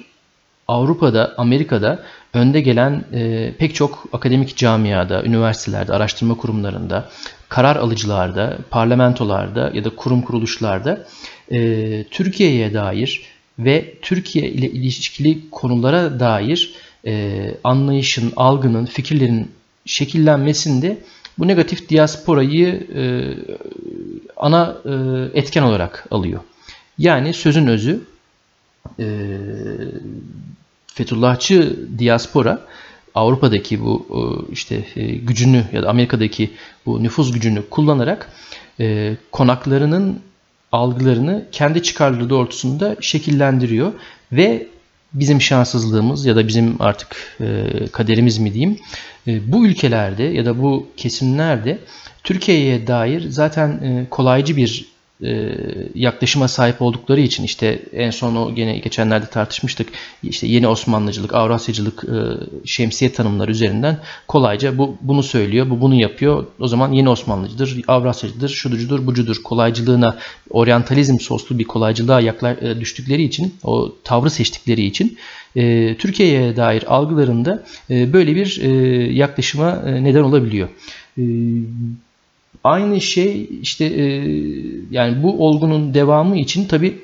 Avrupa'da, Amerika'da önde gelen e, pek çok akademik camiada, üniversitelerde, araştırma kurumlarında, karar alıcılarda, parlamentolarda ya da kurum kuruluşlarda e, Türkiye'ye dair ve Türkiye ile ilişkili konulara dair e, anlayışın, algının, fikirlerin şekillenmesinde bu negatif diasporayı e, ana e, etken olarak alıyor. Yani sözün özü e, Fethullahçı diaspora Avrupa'daki bu e, işte e, gücünü ya da Amerika'daki bu nüfuz gücünü kullanarak e, konaklarının algılarını kendi çıkarları doğrultusunda şekillendiriyor ve bizim şanssızlığımız ya da bizim artık kaderimiz mi diyeyim. Bu ülkelerde ya da bu kesimlerde Türkiye'ye dair zaten kolaycı bir yaklaşıma sahip oldukları için işte en son o gene geçenlerde tartışmıştık işte yeni Osmanlıcılık, Avrasyacılık e, şemsiye tanımları üzerinden kolayca bu bunu söylüyor, bu bunu yapıyor. O zaman yeni Osmanlıcıdır, Avrasyacıdır, şuducudur, bucudur kolaycılığına, oryantalizm soslu bir kolaycılığa yakla, e, düştükleri için, o tavrı seçtikleri için e, Türkiye'ye dair algılarında e, böyle bir e, yaklaşıma e, neden olabiliyor. Aynı şey işte e, yani bu olgunun devamı için tabi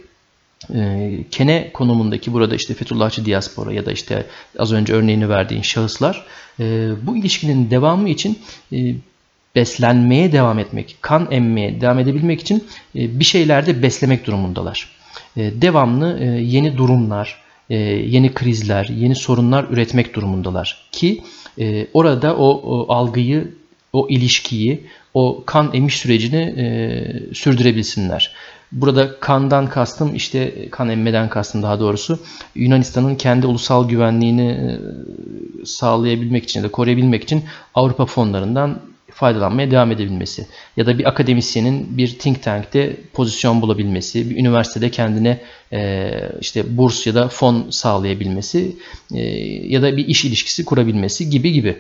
e, kene konumundaki burada işte Fethullahçı diaspora ya da işte az önce örneğini verdiğin şahıslar e, bu ilişkinin devamı için e, beslenmeye devam etmek, kan emmeye devam edebilmek için e, bir şeylerde beslemek durumundalar. E, devamlı e, yeni durumlar, yeni krizler, yeni sorunlar üretmek durumundalar ki orada o algıyı, o ilişkiyi, o kan emiş sürecini e, sürdürebilsinler. Burada kandan kastım işte kan emmeden kastım daha doğrusu Yunanistan'ın kendi ulusal güvenliğini e, sağlayabilmek için de koruyabilmek için Avrupa fonlarından faydalanmaya devam edebilmesi ya da bir akademisyenin bir think tank'te pozisyon bulabilmesi, bir üniversitede kendine e, işte burs ya da fon sağlayabilmesi e, ya da bir iş ilişkisi kurabilmesi gibi gibi.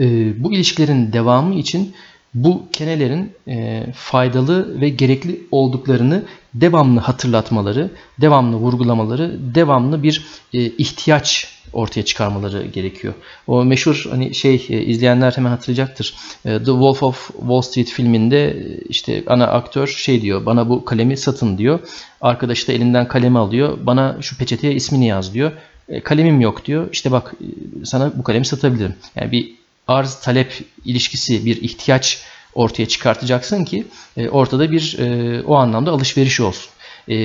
E, bu ilişkilerin devamı için bu kenelerin e, faydalı ve gerekli olduklarını devamlı hatırlatmaları, devamlı vurgulamaları, devamlı bir e, ihtiyaç ortaya çıkarmaları gerekiyor. O meşhur hani şey e, izleyenler hemen hatırlayacaktır. E, The Wolf of Wall Street filminde e, işte ana aktör şey diyor. Bana bu kalemi satın diyor. Arkadaş da elinden kalemi alıyor. Bana şu peçeteye ismini yaz diyor. E, kalemim yok diyor. İşte bak e, sana bu kalemi satabilirim. Yani bir arz talep ilişkisi bir ihtiyaç ortaya çıkartacaksın ki e, ortada bir e, o anlamda alışveriş olsun. E,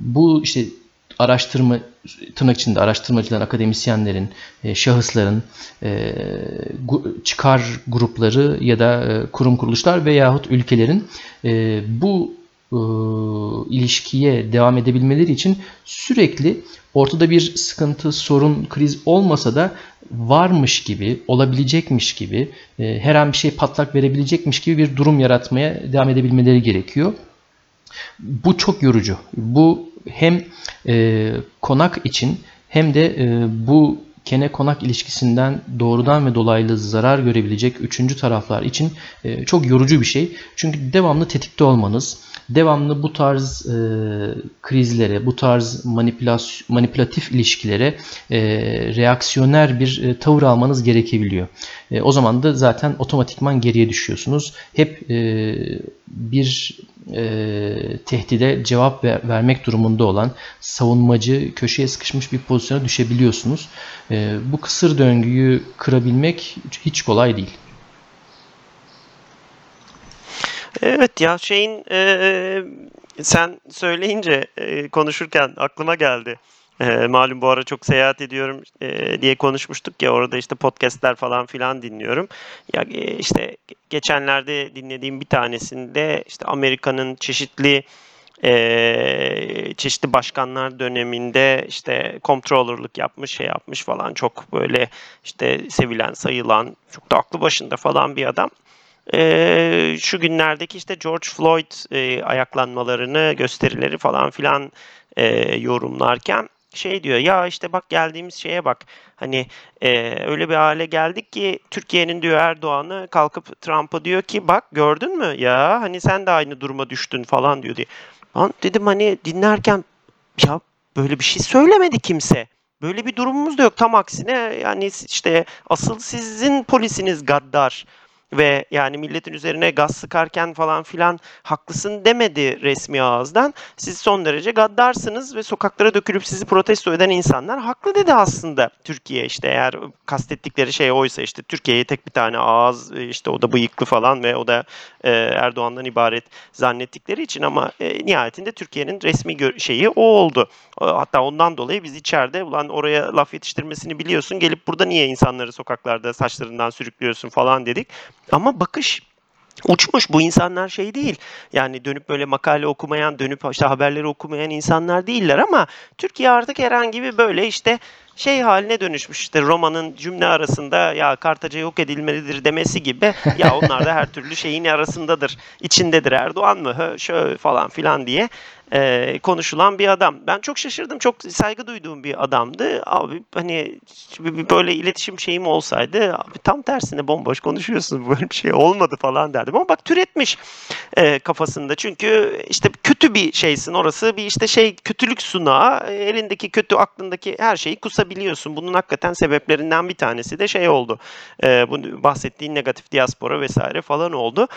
bu işte araştırma tırnak içinde araştırmacıların, akademisyenlerin, şahısların, çıkar grupları ya da kurum kuruluşlar veyahut ülkelerin bu ilişkiye devam edebilmeleri için sürekli ortada bir sıkıntı, sorun, kriz olmasa da varmış gibi, olabilecekmiş gibi, e, her an bir şey patlak verebilecekmiş gibi bir durum yaratmaya devam edebilmeleri gerekiyor. Bu çok yorucu. Bu hem e, konak için hem de e, bu kene konak ilişkisinden doğrudan ve dolaylı zarar görebilecek üçüncü taraflar için e, çok yorucu bir şey. Çünkü devamlı tetikte olmanız, devamlı bu tarz e, krizlere, bu tarz manipülatif ilişkilere e, reaksiyoner bir e, tavır almanız gerekebiliyor. E, o zaman da zaten otomatikman geriye düşüyorsunuz. Hep e, bir e, tehdide cevap ver, vermek durumunda olan savunmacı, köşeye sıkışmış bir pozisyona düşebiliyorsunuz. E, bu kısır döngüyü kırabilmek hiç kolay değil. Evet ya şeyin e, sen söyleyince e, konuşurken aklıma geldi. E, malum bu ara çok seyahat ediyorum e, diye konuşmuştuk ya orada işte podcastler falan filan dinliyorum. Ya e, işte geçenlerde dinlediğim bir tanesinde işte Amerika'nın çeşitli e, çeşitli başkanlar döneminde işte controller'lık yapmış şey yapmış falan çok böyle işte sevilen sayılan çok da aklı başında falan bir adam e, şu günlerdeki işte George Floyd e, ayaklanmalarını, gösterileri falan filan e, yorumlarken şey diyor ya işte bak geldiğimiz şeye bak hani e, öyle bir hale geldik ki Türkiye'nin diyor Erdoğan'ı kalkıp Trump'a diyor ki bak gördün mü ya hani sen de aynı duruma düştün falan diyor diye. Ben dedim hani dinlerken ya böyle bir şey söylemedi kimse. Böyle bir durumumuz da yok. Tam aksine yani işte asıl sizin polisiniz gaddar ve yani milletin üzerine gaz sıkarken falan filan haklısın demedi resmi ağızdan. Siz son derece gaddarsınız ve sokaklara dökülüp sizi protesto eden insanlar haklı dedi aslında Türkiye işte eğer kastettikleri şey oysa işte Türkiye'ye tek bir tane ağız işte o da bıyıklı falan ve o da e, Erdoğan'dan ibaret zannettikleri için ama e, nihayetinde Türkiye'nin resmi şeyi o oldu. Hatta ondan dolayı biz içeride ulan oraya laf yetiştirmesini biliyorsun gelip burada niye insanları sokaklarda saçlarından sürüklüyorsun falan dedik. Ama bakış uçmuş. Bu insanlar şey değil. Yani dönüp böyle makale okumayan, dönüp işte haberleri okumayan insanlar değiller ama Türkiye artık herhangi bir böyle işte şey haline dönüşmüş. İşte romanın cümle arasında ya Kartaca yok edilmelidir demesi gibi. Ya onlar da her türlü şeyin arasındadır içindedir. Erdoğan mı? Hö, şö falan filan diye e, konuşulan bir adam. Ben çok şaşırdım. Çok saygı duyduğum bir adamdı. Abi hani böyle iletişim şeyim olsaydı abi tam tersine bomboş konuşuyorsun. Böyle bir şey olmadı falan derdim. Ama bak türetmiş e, kafasında. Çünkü işte kötü bir şeysin orası. Bir işte şey kötülük sunağı. Elindeki kötü aklındaki her şeyi kusabiliyorsun. Bunun hakikaten sebeplerinden bir tanesi de şey oldu. E, bu bahsettiğin negatif diaspora vesaire falan oldu.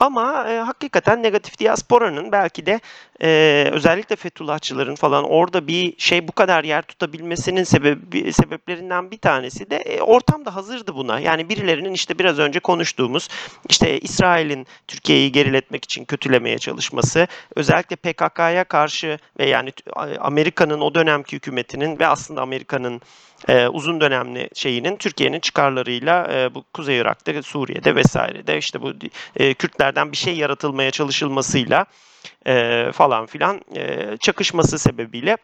Ama e, hakikaten negatif diasporanın belki de e, özellikle Fethullahçıların falan orada bir şey bu kadar yer tutabilmesinin sebebi sebeplerinden bir tanesi de e, ortamda hazırdı buna. Yani birilerinin işte biraz önce konuştuğumuz işte İsrail'in Türkiye'yi geriletmek için kötülemeye çalışması, özellikle PKK'ya karşı ve yani Amerika'nın o dönemki hükümetinin ve aslında Amerika'nın e, uzun dönemli şeyinin Türkiye'nin çıkarlarıyla e, bu Kuzey Irak'ta, Suriye'de vesairede işte bu e, Kürtlerden bir şey yaratılmaya çalışılmasıyla e, falan filan e, çakışması sebebiyle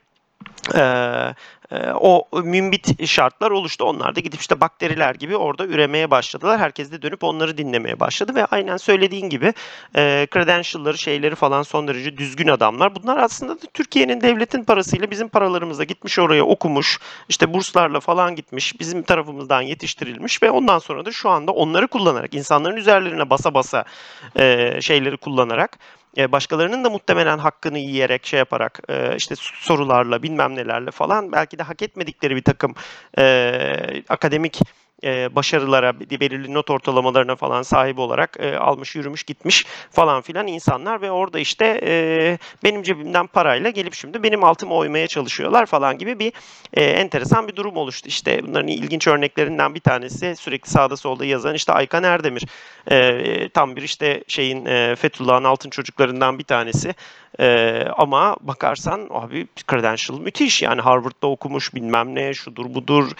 e, ee, o mümbit şartlar oluştu. Onlar da gidip işte bakteriler gibi orada üremeye başladılar. Herkes de dönüp onları dinlemeye başladı ve aynen söylediğin gibi e, credential'ları şeyleri falan son derece düzgün adamlar. Bunlar aslında da Türkiye'nin devletin parasıyla bizim paralarımıza gitmiş oraya okumuş. işte burslarla falan gitmiş. Bizim tarafımızdan yetiştirilmiş ve ondan sonra da şu anda onları kullanarak insanların üzerlerine basa basa e, şeyleri kullanarak e, başkalarının da muhtemelen hakkını yiyerek şey yaparak e, işte sorularla bilmem nelerle falan belki de hak etmedikleri bir takım e, akademik e, başarılara, belirli not ortalamalarına falan sahip olarak e, almış, yürümüş, gitmiş falan filan insanlar ve orada işte e, benim cebimden parayla gelip şimdi benim altımı oymaya çalışıyorlar falan gibi bir e, enteresan bir durum oluştu. İşte bunların ilginç örneklerinden bir tanesi sürekli sağda solda yazan işte Aykan Erdemir. E, tam bir işte şeyin e, Fethullah'ın altın çocuklarından bir tanesi. Ee, ama bakarsan abi credential müthiş yani Harvard'da okumuş bilmem ne şudur budur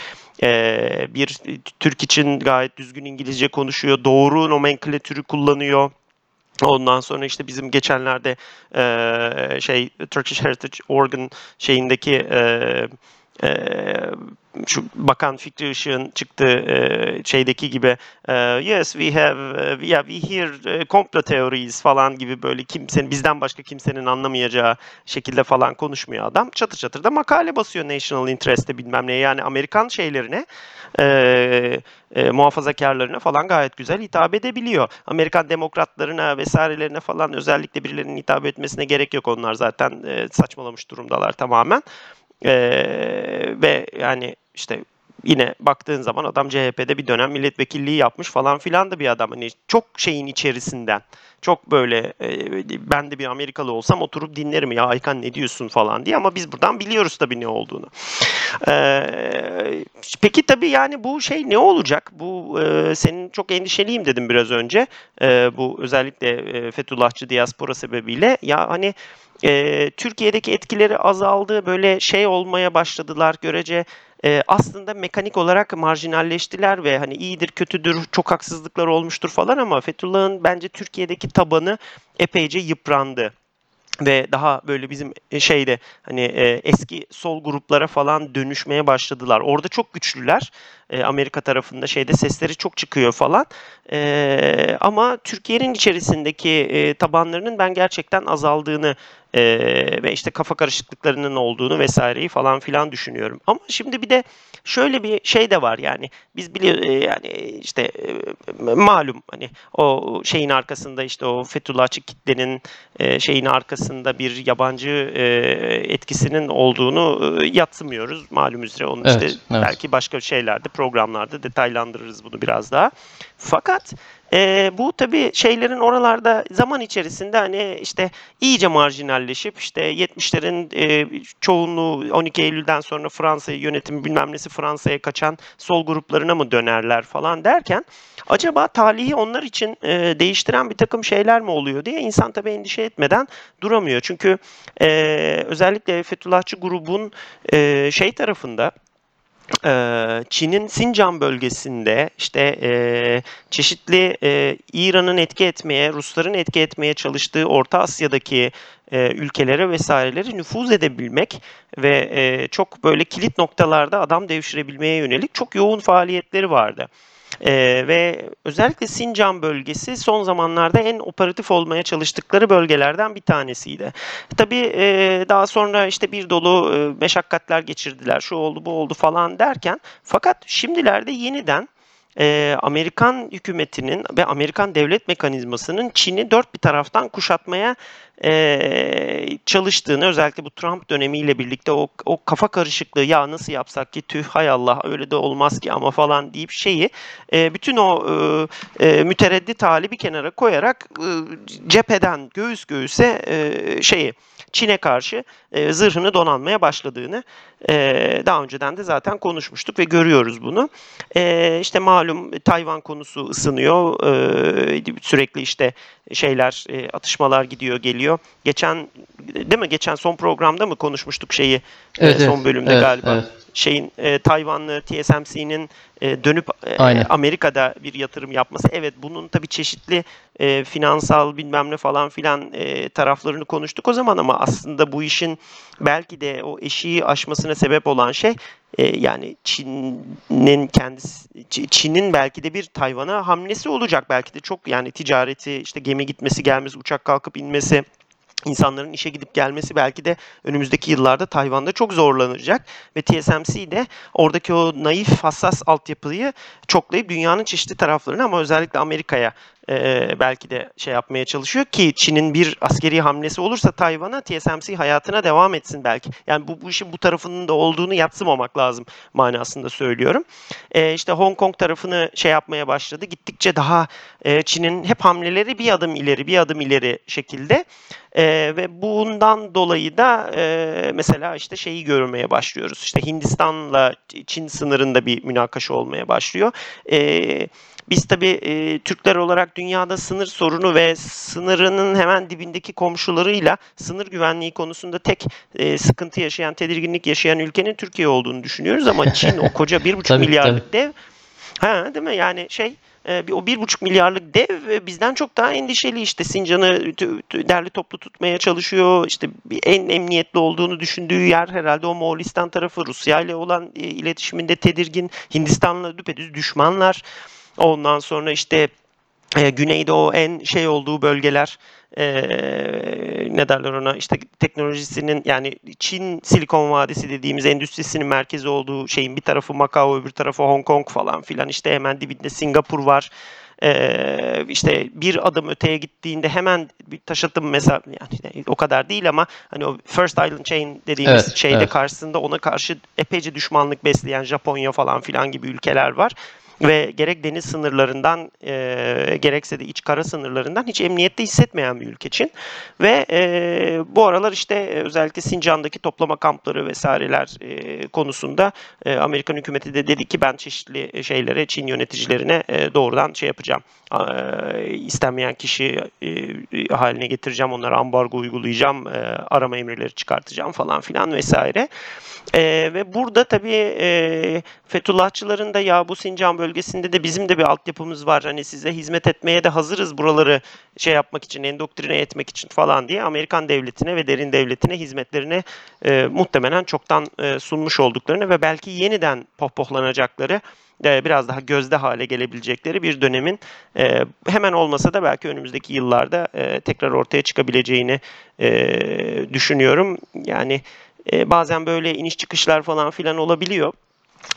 ee, bir Türk için gayet düzgün İngilizce konuşuyor doğru nomenklatürü kullanıyor. Ondan sonra işte bizim geçenlerde e, şey Turkish Heritage Organ şeyindeki e, e, şu Bakan Fikri Işık'ın çıktığı e, şeydeki gibi e, yes we have yeah, we hear uh, komplo theories falan gibi böyle kimsenin bizden başka kimsenin anlamayacağı şekilde falan konuşmuyor adam. Çatır çatır da makale basıyor National Interest'te bilmem ne yani Amerikan şeylerine e, e, muhafazakarlarına falan gayet güzel hitap edebiliyor. Amerikan demokratlarına vesairelerine falan özellikle birilerinin hitap etmesine gerek yok onlar zaten e, saçmalamış durumdalar tamamen. Ee, ve yani işte yine baktığın zaman adam CHP'de bir dönem milletvekilliği yapmış falan filan da bir adam. Hani çok şeyin içerisinden. Çok böyle e, ben de bir Amerikalı olsam oturup dinlerim ya Aykan ne diyorsun falan diye ama biz buradan biliyoruz tabii ne olduğunu. Ee, peki tabii yani bu şey ne olacak? Bu e, senin çok endişeliyim dedim biraz önce. E, bu özellikle e, Fethullahçı diaspora sebebiyle ya hani e, Türkiye'deki etkileri azaldı böyle şey olmaya başladılar görece e, aslında mekanik olarak marjinalleştiler ve hani iyidir kötüdür çok haksızlıklar olmuştur falan ama Fethullah'ın bence Türkiye'deki tabanı epeyce yıprandı ve daha böyle bizim e, şeyde hani e, eski sol gruplara falan dönüşmeye başladılar. Orada çok güçlüler. E, Amerika tarafında şeyde sesleri çok çıkıyor falan. E, ama Türkiye'nin içerisindeki e, tabanlarının ben gerçekten azaldığını e, ve işte kafa karışıklıklarının olduğunu vesaireyi falan filan düşünüyorum. Ama şimdi bir de şöyle bir şey de var yani biz biliyor e, yani işte e, malum hani o şeyin arkasında işte o Fethullahçı kitlenin e, şeyin arkasında bir yabancı e, etkisinin olduğunu e, yatsımıyoruz malum üzere onu evet, işte evet. belki başka şeylerde programlarda detaylandırırız bunu biraz daha. Fakat e, bu tabii şeylerin oralarda zaman içerisinde hani işte iyice marjinalleşip işte 70'lerin e, çoğunluğu 12 Eylül'den sonra Fransa yönetimi bilmem nesi Fransa'ya kaçan sol gruplarına mı dönerler falan derken acaba talihi onlar için e, değiştiren bir takım şeyler mi oluyor diye insan tabii endişe etmeden duramıyor. Çünkü e, özellikle Fethullahçı grubun e, şey tarafında Çin'in Sincan bölgesinde işte çeşitli İran'ın etki etmeye, Rusların etki etmeye çalıştığı Orta Asya'daki ülkelere vesaireleri nüfuz edebilmek ve çok böyle kilit noktalarda adam devşirebilmeye yönelik çok yoğun faaliyetleri vardı. Ee, ve özellikle Sincan bölgesi son zamanlarda en operatif olmaya çalıştıkları bölgelerden bir tanesiydi. Tabii e, daha sonra işte bir dolu e, meşakkatler geçirdiler, şu oldu bu oldu falan derken fakat şimdilerde yeniden e, Amerikan hükümetinin ve Amerikan devlet mekanizmasının Çin'i dört bir taraftan kuşatmaya e, çalıştığını özellikle bu Trump dönemiyle birlikte o, o kafa karışıklığı ya nasıl yapsak ki tüh hay Allah öyle de olmaz ki ama falan deyip şeyi e, bütün o e, e, mütereddit hali bir kenara koyarak e, cepheden göğüs göğüse e, şeyi Çin'e karşı e, zırhını donanmaya başladığını e, daha önceden de zaten konuşmuştuk ve görüyoruz bunu. E, işte malum Tayvan konusu ısınıyor. E, sürekli işte şeyler e, atışmalar gidiyor geliyor. Geçen değil mi? Geçen son programda mı konuşmuştuk şeyi? Evet, e, son bölümde evet, galiba. Evet. Şeyin e, Tayvanlı TSMC'nin e, dönüp e, Amerika'da bir yatırım yapması. Evet bunun tabii çeşitli e, finansal bilmem ne falan filan e, taraflarını konuştuk o zaman ama aslında bu işin belki de o eşiği aşmasına sebep olan şey e, yani Çin'in kendisi Çin'in belki de bir Tayvan'a hamlesi olacak belki de çok yani ticareti işte gemi gitmesi gelmesi uçak kalkıp inmesi insanların işe gidip gelmesi belki de önümüzdeki yıllarda Tayvan'da çok zorlanacak. Ve TSMC de oradaki o naif hassas altyapıyı çoklayıp dünyanın çeşitli taraflarına ama özellikle Amerika'ya e, belki de şey yapmaya çalışıyor ki Çin'in bir askeri hamlesi olursa Tayvan'a TSMC hayatına devam etsin belki. Yani bu, bu işin bu tarafının da olduğunu yatsımamak lazım manasında söylüyorum. E, işte Hong Kong tarafını şey yapmaya başladı. Gittikçe daha e, Çin'in hep hamleleri bir adım ileri bir adım ileri şekilde. E, ve bundan dolayı da e, mesela işte şeyi görmeye başlıyoruz. İşte Hindistan'la Çin sınırında bir münakaşa olmaya başlıyor. E, biz tabii e, Türkler olarak dünyada sınır sorunu ve sınırının hemen dibindeki komşularıyla sınır güvenliği konusunda tek e, sıkıntı yaşayan, tedirginlik yaşayan ülkenin Türkiye olduğunu düşünüyoruz ama Çin o koca bir buçuk milyarlık dev. Ha, değil mi? Yani şey e, o bir buçuk milyarlık dev e, bizden çok daha endişeli işte Sincan'ı derli toplu tutmaya çalışıyor. İşte en emniyetli olduğunu düşündüğü yer herhalde o Moğolistan tarafı. Rusya ile olan e, iletişiminde tedirgin. Hindistan'la düpedüz düşmanlar. Ondan sonra işte e, güneyde o en şey olduğu bölgeler e, ne derler ona işte teknolojisinin yani Çin Silikon Vadisi dediğimiz endüstrisinin merkezi olduğu şeyin bir tarafı Macao öbür tarafı Hong Kong falan filan işte hemen dibinde Singapur var. Ee, işte bir adım öteye gittiğinde hemen bir taş atım mesela yani o kadar değil ama hani o First Island Chain dediğimiz evet, şeyde evet. karşısında ona karşı epeyce düşmanlık besleyen Japonya falan filan gibi ülkeler var ve gerek deniz sınırlarından e, gerekse de iç kara sınırlarından hiç emniyette hissetmeyen bir ülke Çin. Ve e, bu aralar işte özellikle Sincan'daki toplama kampları vesaireler e, konusunda e, Amerikan hükümeti de dedi ki ben çeşitli şeylere Çin yöneticilerine e, doğrudan şey yapacağım. E, istenmeyen kişi e, haline getireceğim. Onlara ambargo uygulayacağım. E, arama emirleri çıkartacağım falan filan vesaire. E, ve burada tabii e, Fethullahçıların da ya bu Sincan bölgesinde de bizim de bir altyapımız var. Hani size hizmet etmeye de hazırız buraları şey yapmak için, endoktrine etmek için falan diye Amerikan devletine ve derin devletine hizmetlerini e, muhtemelen çoktan e, sunmuş olduklarını ve belki yeniden pohpohlanacakları e, biraz daha gözde hale gelebilecekleri bir dönemin e, hemen olmasa da belki önümüzdeki yıllarda e, tekrar ortaya çıkabileceğini düşünüyorum. Yani bazen böyle iniş çıkışlar falan filan olabiliyor.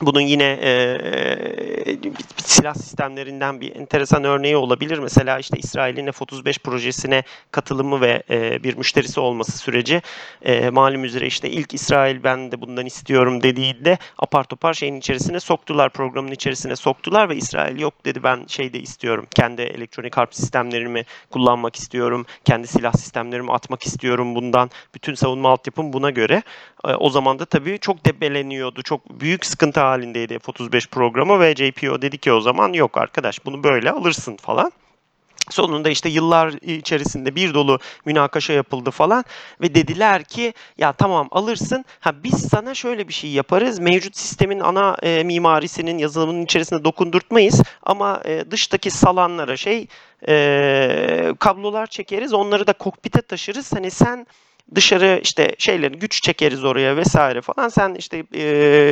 Bunun yine e, silah sistemlerinden bir enteresan örneği olabilir. Mesela işte İsrail'in F-35 projesine katılımı ve e, bir müşterisi olması süreci e, malum üzere işte ilk İsrail ben de bundan istiyorum dediğinde apar topar şeyin içerisine soktular, programın içerisine soktular ve İsrail yok dedi ben şeyde istiyorum. Kendi elektronik harp sistemlerimi kullanmak istiyorum. Kendi silah sistemlerimi atmak istiyorum bundan. Bütün savunma altyapım buna göre. E, o zaman da tabii çok debeleniyordu. Çok büyük sıkıntı halindeydi F-35 programı ve JPO dedi ki o zaman yok arkadaş bunu böyle alırsın falan. Sonunda işte yıllar içerisinde bir dolu münakaşa yapıldı falan ve dediler ki ya tamam alırsın. Ha biz sana şöyle bir şey yaparız. Mevcut sistemin ana e, mimarisinin yazılımının içerisinde dokundurtmayız ama e, dıştaki salanlara şey e, kablolar çekeriz. Onları da kokpite taşırız. Hani sen dışarı işte şeyleri güç çekeriz oraya vesaire falan. Sen işte e,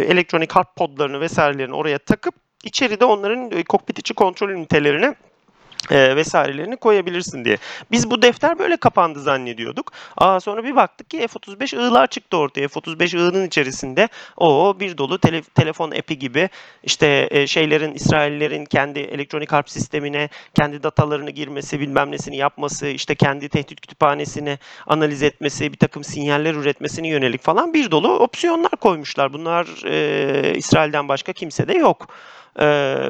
elektronik harp podlarını vesairelerini oraya takıp içeride onların e, kokpit içi kontrol ünitelerini e, vesairelerini koyabilirsin diye. Biz bu defter böyle kapandı zannediyorduk. Aa, sonra bir baktık ki F-35 ığlar çıktı ortaya. F-35 ığının içerisinde o bir dolu tele, telefon epi gibi işte e, şeylerin İsraillerin kendi elektronik harp sistemine kendi datalarını girmesi bilmem nesini yapması işte kendi tehdit kütüphanesini analiz etmesi bir takım sinyaller üretmesine yönelik falan bir dolu opsiyonlar koymuşlar. Bunlar e, İsrail'den başka kimse de yok. Ee,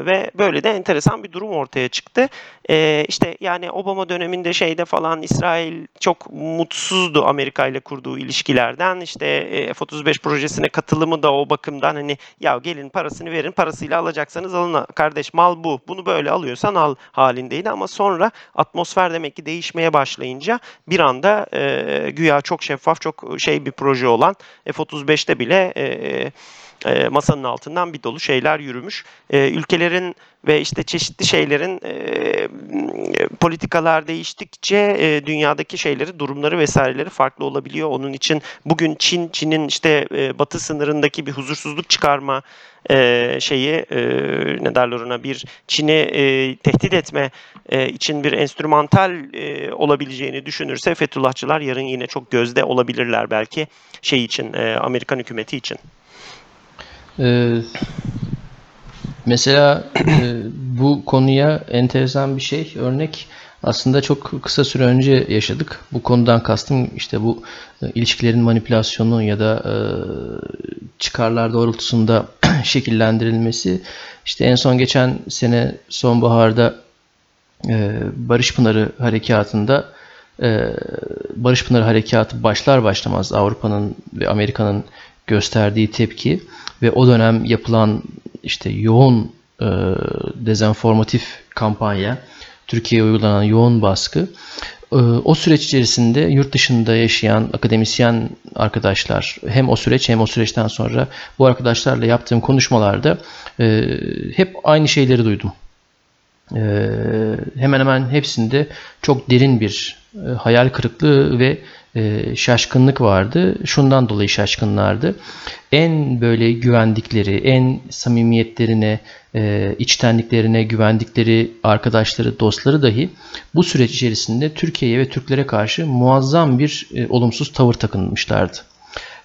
ve böyle de enteresan bir durum ortaya çıktı. Ee, işte yani Obama döneminde şeyde falan İsrail çok mutsuzdu Amerika ile kurduğu ilişkilerden. İşte e, F-35 projesine katılımı da o bakımdan hani ya gelin parasını verin parasıyla alacaksanız alın kardeş mal bu. Bunu böyle alıyorsan al halindeydi ama sonra atmosfer demek ki değişmeye başlayınca bir anda e, güya çok şeffaf çok şey bir proje olan F-35'te bile e, e, masanın altından bir dolu şeyler yürümüş. E, ülkelerin ve işte çeşitli şeylerin e, politikalar değiştikçe dünyadaki şeyleri, durumları vesaireleri farklı olabiliyor. Onun için bugün Çin, Çin'in işte batı sınırındaki bir huzursuzluk çıkarma şeyi ne derler ona bir Çin'i tehdit etme için bir enstrümantal olabileceğini düşünürse Fethullahçılar yarın yine çok gözde olabilirler belki şey için Amerikan hükümeti için. Ee, mesela e, bu konuya enteresan bir şey örnek aslında çok kısa süre önce yaşadık. Bu konudan kastım işte bu e, ilişkilerin manipülasyonu ya da e, çıkarlar doğrultusunda şekillendirilmesi. İşte en son geçen sene sonbaharda e, Barış Pınarı harekatında e, Barış Pınarı harekatı başlar başlamaz Avrupa'nın ve Amerika'nın gösterdiği tepki ve o dönem yapılan işte yoğun e, dezenformatif kampanya, Türkiye'ye uygulanan yoğun baskı, e, o süreç içerisinde yurt dışında yaşayan akademisyen arkadaşlar, hem o süreç hem o süreçten sonra bu arkadaşlarla yaptığım konuşmalarda e, hep aynı şeyleri duydum. E, hemen hemen hepsinde çok derin bir hayal kırıklığı ve e, şaşkınlık vardı. Şundan dolayı şaşkınlardı. En böyle güvendikleri, en samimiyetlerine, e, içtenliklerine güvendikleri arkadaşları, dostları dahi bu süreç içerisinde Türkiye'ye ve Türklere karşı muazzam bir e, olumsuz tavır takınmışlardı.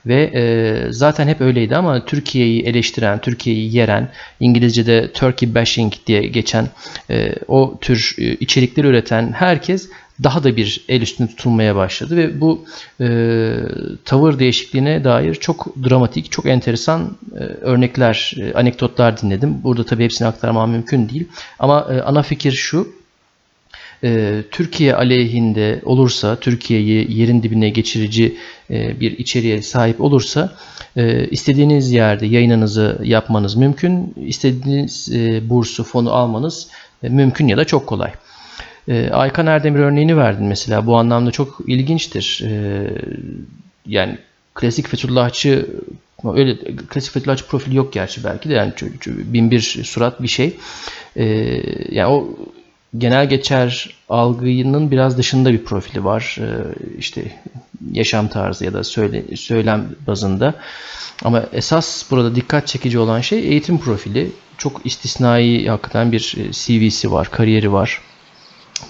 Ve e, zaten hep öyleydi ama Türkiye'yi eleştiren, Türkiye'yi yeren, İngilizce'de Turkey bashing diye geçen e, o tür e, içerikleri üreten herkes daha da bir el üstünde tutulmaya başladı ve bu e, tavır değişikliğine dair çok dramatik, çok enteresan e, örnekler, e, anekdotlar dinledim. Burada tabii hepsini aktarmam mümkün değil. Ama e, ana fikir şu, e, Türkiye aleyhinde olursa, Türkiye'yi yerin dibine geçirici e, bir içeriğe sahip olursa e, istediğiniz yerde yayınınızı yapmanız mümkün, istediğiniz e, bursu, fonu almanız e, mümkün ya da çok kolay. E, Aykan Erdemir örneğini verdin mesela. Bu anlamda çok ilginçtir. E, yani klasik Fethullahçı öyle klasik Fethullahçı profili yok gerçi belki de yani bin bir surat bir şey. E, yani o genel geçer algının biraz dışında bir profili var. E, işte yaşam tarzı ya da söyle, söylem bazında. Ama esas burada dikkat çekici olan şey eğitim profili. Çok istisnai hakikaten bir CV'si var, kariyeri var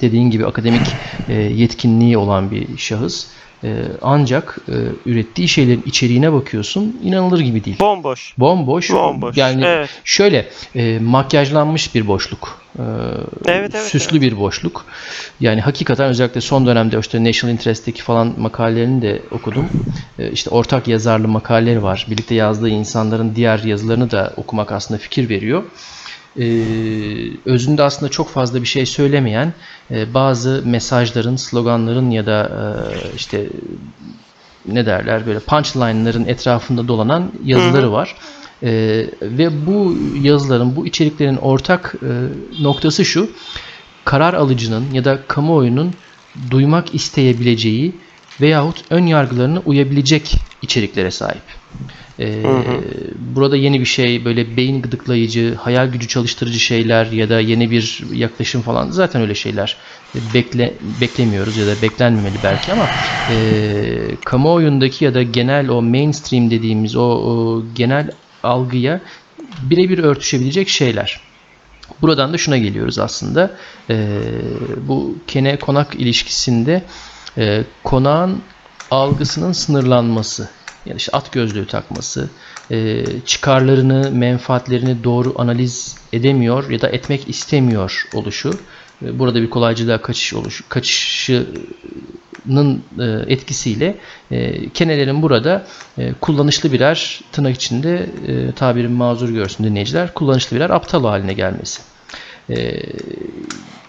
dediğin gibi akademik e, yetkinliği olan bir şahıs. E, ancak e, ürettiği şeylerin içeriğine bakıyorsun inanılır gibi değil. Bomboş. Bomboş. Bomboş. Yani evet. şöyle e, makyajlanmış bir boşluk. E, evet, evet, süslü evet. bir boşluk. Yani hakikaten özellikle son dönemde işte National Interest'teki falan makalelerini de okudum. E, işte ortak yazarlı makaleleri var. Birlikte yazdığı insanların diğer yazılarını da okumak aslında fikir veriyor e, özünde aslında çok fazla bir şey söylemeyen e, bazı mesajların, sloganların ya da e, işte ne derler böyle punchline'ların etrafında dolanan yazıları var. E, ve bu yazıların, bu içeriklerin ortak e, noktası şu. karar alıcının ya da kamuoyunun duymak isteyebileceği veyahut ön yargılarına uyabilecek içeriklere sahip. Ee, burada yeni bir şey böyle beyin gıdıklayıcı, hayal gücü çalıştırıcı şeyler ya da yeni bir yaklaşım falan zaten öyle şeyler bekle beklemiyoruz ya da beklenmemeli belki ama e, kamuoyundaki ya da genel o mainstream dediğimiz o, o genel algıya birebir örtüşebilecek şeyler. Buradan da şuna geliyoruz aslında. E, bu kene konak ilişkisinde e, konağın algısının sınırlanması yani işte at gözlüğü takması, e, çıkarlarını, menfaatlerini doğru analiz edemiyor ya da etmek istemiyor oluşu. E, burada bir kolaycılığa kaçış oluş, kaçışının e, etkisiyle kenelerin burada kullanışlı birer tırnak içinde tabirin mazur görsün dinleyiciler kullanışlı birer aptal haline gelmesi.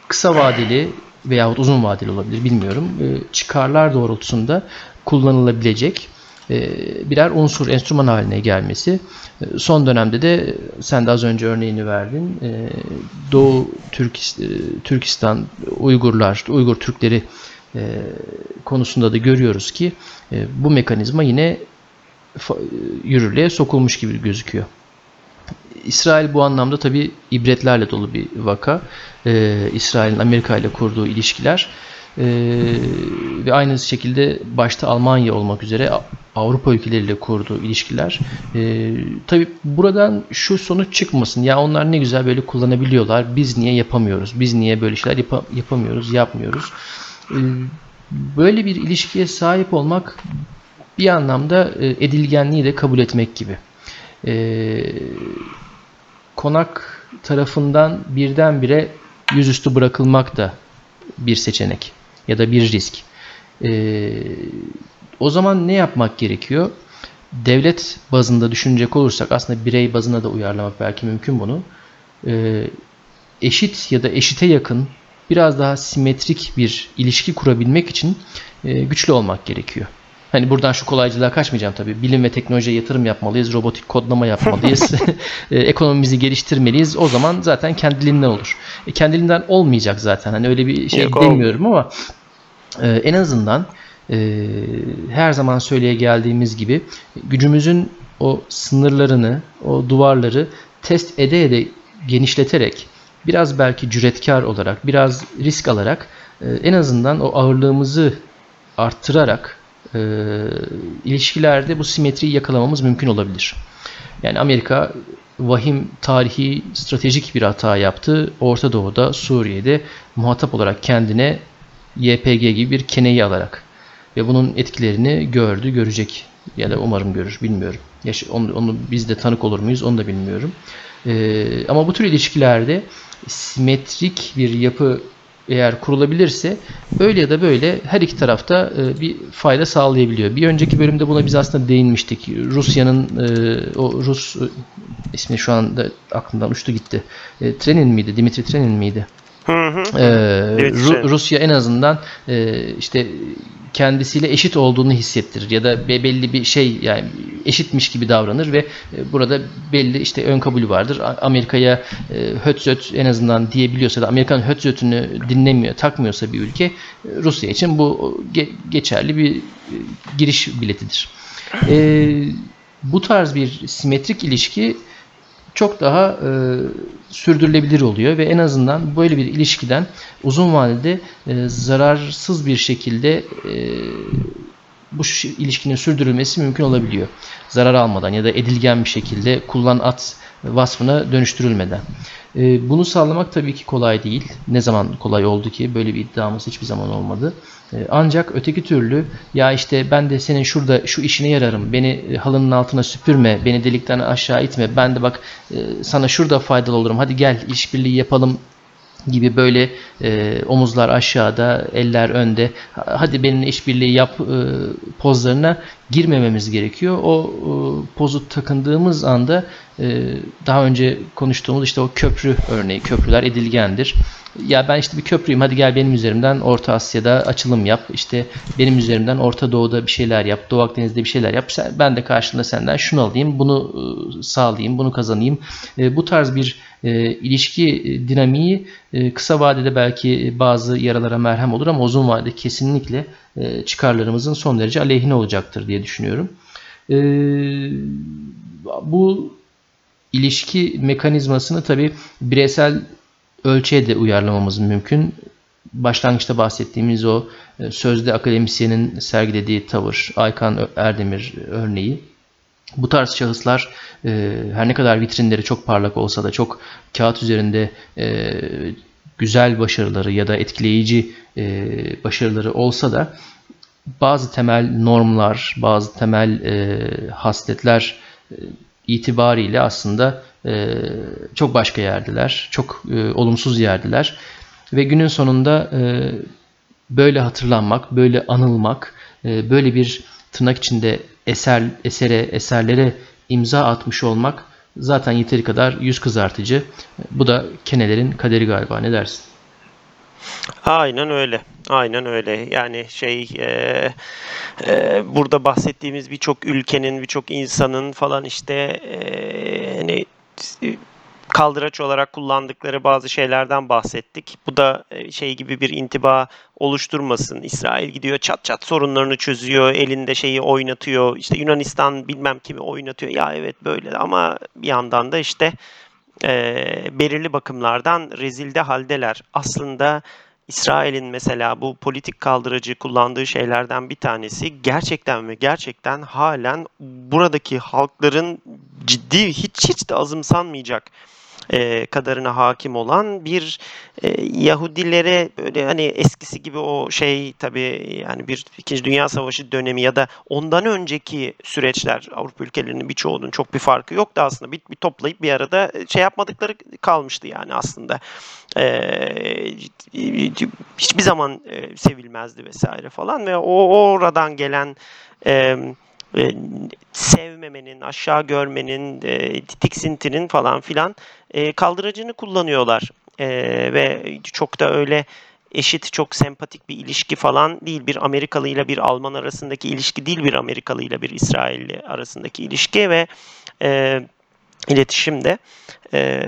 Kısa vadeli veyahut uzun vadeli olabilir bilmiyorum. Çıkarlar doğrultusunda kullanılabilecek birer unsur, enstrüman haline gelmesi. E, son dönemde de sen de az önce örneğini verdin. E, Doğu Türkistan, Uygurlar, Uygur Türkleri konusunda da görüyoruz ki bu mekanizma yine yürürlüğe sokulmuş gibi gözüküyor. İsrail bu anlamda tabi ibretlerle dolu bir vaka. İsrail'in Amerika ile kurduğu ilişkiler e, ve aynı şekilde başta Almanya olmak üzere Avrupa ülkeleriyle kurduğu ilişkiler. E, tabii buradan şu sonuç çıkmasın. Ya onlar ne güzel böyle kullanabiliyorlar. Biz niye yapamıyoruz? Biz niye böyle şeyler yap yapamıyoruz, yapmıyoruz? E, böyle bir ilişkiye sahip olmak bir anlamda e, edilgenliği de kabul etmek gibi. E, konak tarafından birdenbire yüzüstü bırakılmak da bir seçenek ya da bir risk. E, o zaman ne yapmak gerekiyor? Devlet bazında düşünecek olursak aslında birey bazına da uyarlamak belki mümkün bunu. E, eşit ya da eşite yakın biraz daha simetrik bir ilişki kurabilmek için e, güçlü olmak gerekiyor. Hani buradan şu kolaycılığa kaçmayacağım tabii. Bilim ve teknolojiye yatırım yapmalıyız, robotik kodlama yapmalıyız, e, ekonomimizi geliştirmeliyiz. O zaman zaten kendiliğinden olur. E, kendiliğinden olmayacak zaten. Hani öyle bir şey Yok, demiyorum ama e, en azından e, her zaman söyleye geldiğimiz gibi gücümüzün o sınırlarını, o duvarları test ede ede genişleterek biraz belki cüretkar olarak, biraz risk alarak e, en azından o ağırlığımızı arttırarak e, ilişkilerde bu simetriyi yakalamamız mümkün olabilir. Yani Amerika vahim tarihi stratejik bir hata yaptı. Orta Doğu'da, Suriye'de muhatap olarak kendine YPG gibi bir keneyi alarak ve bunun etkilerini gördü, görecek ya da umarım görür, bilmiyorum. Yaş onu, onu biz de tanık olur muyuz onu da bilmiyorum. Ee, ama bu tür ilişkilerde simetrik bir yapı eğer kurulabilirse böyle ya da böyle her iki tarafta e, bir fayda sağlayabiliyor. Bir önceki bölümde buna biz aslında değinmiştik. Rusya'nın e, o Rus e, ismi şu anda aklımdan uçtu gitti. Trenin miydi? Dimitri Trenin miydi? Hı hı. Ee, Ru- Rusya en azından e, işte kendisiyle eşit olduğunu hissettirir ya da belli bir şey yani eşitmiş gibi davranır ve e, burada belli işte ön kabulü vardır. Amerika'ya e, hötzöt en azından diyebiliyorsa da Amerikan hötzötünü dinlemiyor, takmıyorsa bir ülke e, Rusya için bu geçerli bir giriş biletidir. bu tarz bir simetrik ilişki çok daha e, sürdürülebilir oluyor ve en azından böyle bir ilişkiden uzun vadede e, zararsız bir şekilde e, bu ilişkinin sürdürülmesi mümkün olabiliyor. Zarar almadan ya da edilgen bir şekilde kullan at vasfına dönüştürülmeden. E, bunu sağlamak tabii ki kolay değil. Ne zaman kolay oldu ki? Böyle bir iddiamız hiçbir zaman olmadı. E, ancak öteki türlü ya işte ben de senin şurada şu işine yararım. Beni e, halının altına süpürme. Beni delikten aşağı itme. Ben de bak sana şurada faydalı olurum. Hadi gel işbirliği yapalım gibi böyle e, omuzlar aşağıda, eller önde. Hadi benimle işbirliği yap e, pozlarına girmememiz gerekiyor. O e, pozu takındığımız anda e, daha önce konuştuğumuz işte o köprü örneği, köprüler edilgendir. Ya ben işte bir köprüyüm hadi gel benim üzerimden Orta Asya'da açılım yap. İşte benim üzerimden Orta Doğu'da bir şeyler yap. Doğu Akdeniz'de bir şeyler yap. Ben de karşılığında senden şunu alayım, bunu e, sağlayayım, bunu kazanayım. E, bu tarz bir e, ilişki e, dinamiği e, kısa vadede belki bazı yaralara merhem olur ama uzun vadede kesinlikle e, çıkarlarımızın son derece aleyhine olacaktır diye düşünüyorum. E, bu ilişki mekanizmasını tabi bireysel ölçüye de uyarlamamız mümkün. Başlangıçta bahsettiğimiz o e, sözde akademisyenin sergilediği tavır, Aykan Erdemir örneği. Bu tarz şahıslar e, her ne kadar vitrinleri çok parlak olsa da çok kağıt üzerinde e, güzel başarıları ya da etkileyici başarıları olsa da bazı temel normlar, bazı temel hasletler itibariyle aslında çok başka yerdiler, çok olumsuz yerdiler ve günün sonunda böyle hatırlanmak, böyle anılmak, e, böyle bir tırnak içinde eser esere eserlere imza atmış olmak zaten yeteri kadar yüz kızartıcı. Bu da kenelerin kaderi galiba. Ne dersin? Aynen öyle. Aynen öyle. Yani şey e, e, burada bahsettiğimiz birçok ülkenin, birçok insanın falan işte e, hani kaldıraç olarak kullandıkları bazı şeylerden bahsettik. Bu da e, şey gibi bir intiba oluşturmasın. İsrail gidiyor çat çat sorunlarını çözüyor, elinde şeyi oynatıyor. İşte Yunanistan bilmem kimi oynatıyor. Ya evet böyle ama bir yandan da işte e, belirli bakımlardan rezilde haldeler. Aslında İsrail'in mesela bu politik kaldırıcı kullandığı şeylerden bir tanesi gerçekten ve gerçekten halen buradaki halkların ciddi hiç hiç de azımsanmayacak e, kadarına hakim olan bir e, Yahudilere böyle hani eskisi gibi o şey tabii yani bir İkinci Dünya Savaşı dönemi ya da ondan önceki süreçler Avrupa ülkelerinin birçoğunun çok bir farkı yoktu aslında. Bir, bir toplayıp bir arada şey yapmadıkları kalmıştı yani aslında. Ee, hiçbir zaman e, sevilmezdi vesaire falan ve o oradan gelen e, sevmemenin, aşağı görmenin, e, tiksintinin falan filan e, kaldıracını kullanıyorlar. E, ve çok da öyle eşit, çok sempatik bir ilişki falan değil. Bir Amerikalı ile bir Alman arasındaki ilişki değil, bir Amerikalı ile bir İsrailli arasındaki ilişki ve e, iletişim de e,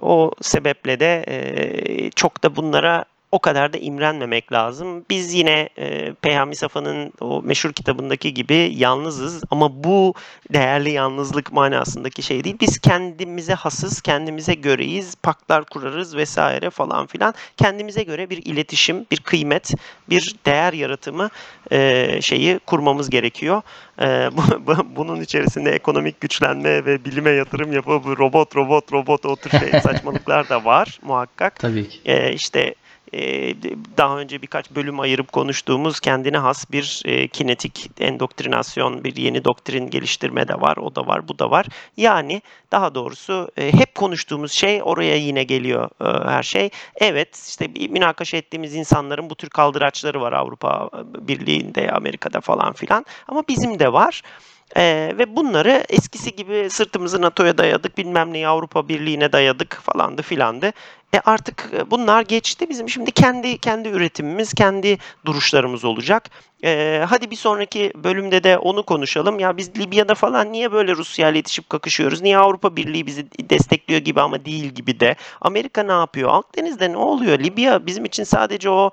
o sebeple de çok da bunlara o kadar da imrenmemek lazım. Biz yine e, Peyami Safa'nın o meşhur kitabındaki gibi yalnızız ama bu değerli yalnızlık manasındaki şey değil. Biz kendimize hasız, kendimize göreyiz, paklar kurarız vesaire falan filan. Kendimize göre bir iletişim, bir kıymet, bir değer yaratımı e, şeyi kurmamız gerekiyor. E, bu, bu, bunun içerisinde ekonomik güçlenme ve bilime yatırım yapıp robot robot robot o tür şey saçmalıklar da var muhakkak. Tabii ki. E, işte daha önce birkaç bölüm ayırıp konuştuğumuz kendine has bir e, kinetik endoktrinasyon, bir yeni doktrin geliştirme de var. O da var, bu da var. Yani daha doğrusu e, hep konuştuğumuz şey oraya yine geliyor e, her şey. Evet işte münakaşa ettiğimiz insanların bu tür kaldıraçları var Avrupa Birliği'nde, Amerika'da falan filan. Ama bizim de var. Ee, ve bunları eskisi gibi sırtımızı NATO'ya dayadık, bilmem neyi Avrupa Birliği'ne dayadık falandı filandı. E artık e, bunlar geçti. Bizim şimdi kendi kendi üretimimiz, kendi duruşlarımız olacak. E, hadi bir sonraki bölümde de onu konuşalım. Ya biz Libya'da falan niye böyle Rusya ile yetişip kakışıyoruz? Niye Avrupa Birliği bizi destekliyor gibi ama değil gibi de. Amerika ne yapıyor? Akdeniz'de ne oluyor? Libya bizim için sadece o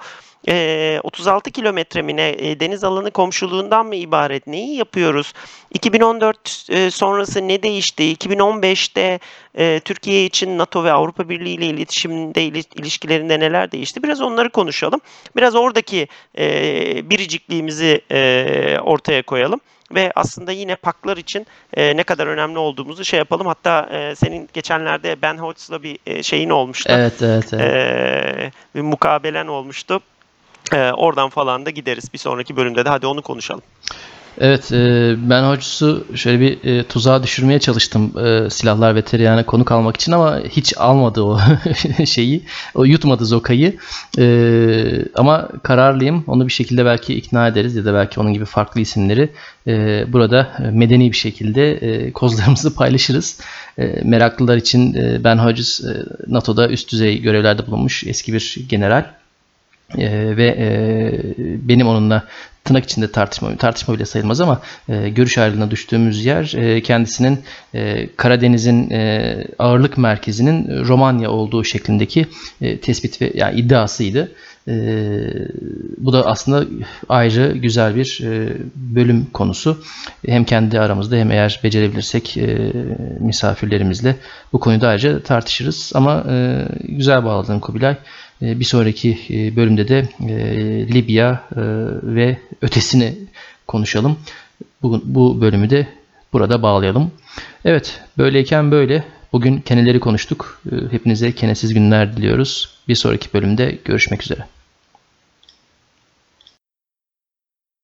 e, 36 kilometre mi e, deniz alanı komşuluğundan mı ibaret? Neyi yapıyoruz? 2014 e, sonrası ne değişti? 2015'te e, Türkiye için NATO ve Avrupa Birliği ile iletişimde ilişkilerinde neler değişti? Biraz onları konuşalım. Biraz oradaki e, biricikliğimizi e, ortaya koyalım ve aslında yine paklar için e, ne kadar önemli olduğumuzu şey yapalım. Hatta e, senin geçenlerde Ben Hodges'la bir e, şeyin olmuştu. Evet, evet, evet. E, bir mukabelen olmuştu. E, oradan falan da gideriz. Bir sonraki bölümde de hadi onu konuşalım. Evet, e, ben Hodges'u şöyle bir e, tuzağa düşürmeye çalıştım e, silahlar ve tereyağına konuk almak için ama hiç almadı o şeyi, o yutmadı Zoka'yı. E, ama kararlıyım, onu bir şekilde belki ikna ederiz ya da belki onun gibi farklı isimleri e, burada medeni bir şekilde e, kozlarımızı paylaşırız. E, meraklılar için e, Ben Hodges e, NATO'da üst düzey görevlerde bulunmuş eski bir general. E, ve e, benim onunla tırnak içinde tartışma, tartışma bile sayılmaz ama e, görüş ayrılığına düştüğümüz yer e, kendisinin e, Karadeniz'in e, ağırlık merkezinin Romanya olduğu şeklindeki e, tespit ve yani iddiasıydı. E, bu da aslında ayrı güzel bir e, bölüm konusu. Hem kendi aramızda hem eğer becerebilirsek e, misafirlerimizle bu konuyu da ayrıca tartışırız. Ama e, güzel bağladın Kubilay. E, bir sonraki e, bölümde de e, Libya ve ötesini konuşalım. Bu, bu bölümü de burada bağlayalım. Evet, böyleyken böyle. Bugün keneleri konuştuk. Hepinize kenesiz günler diliyoruz. Bir sonraki bölümde görüşmek üzere.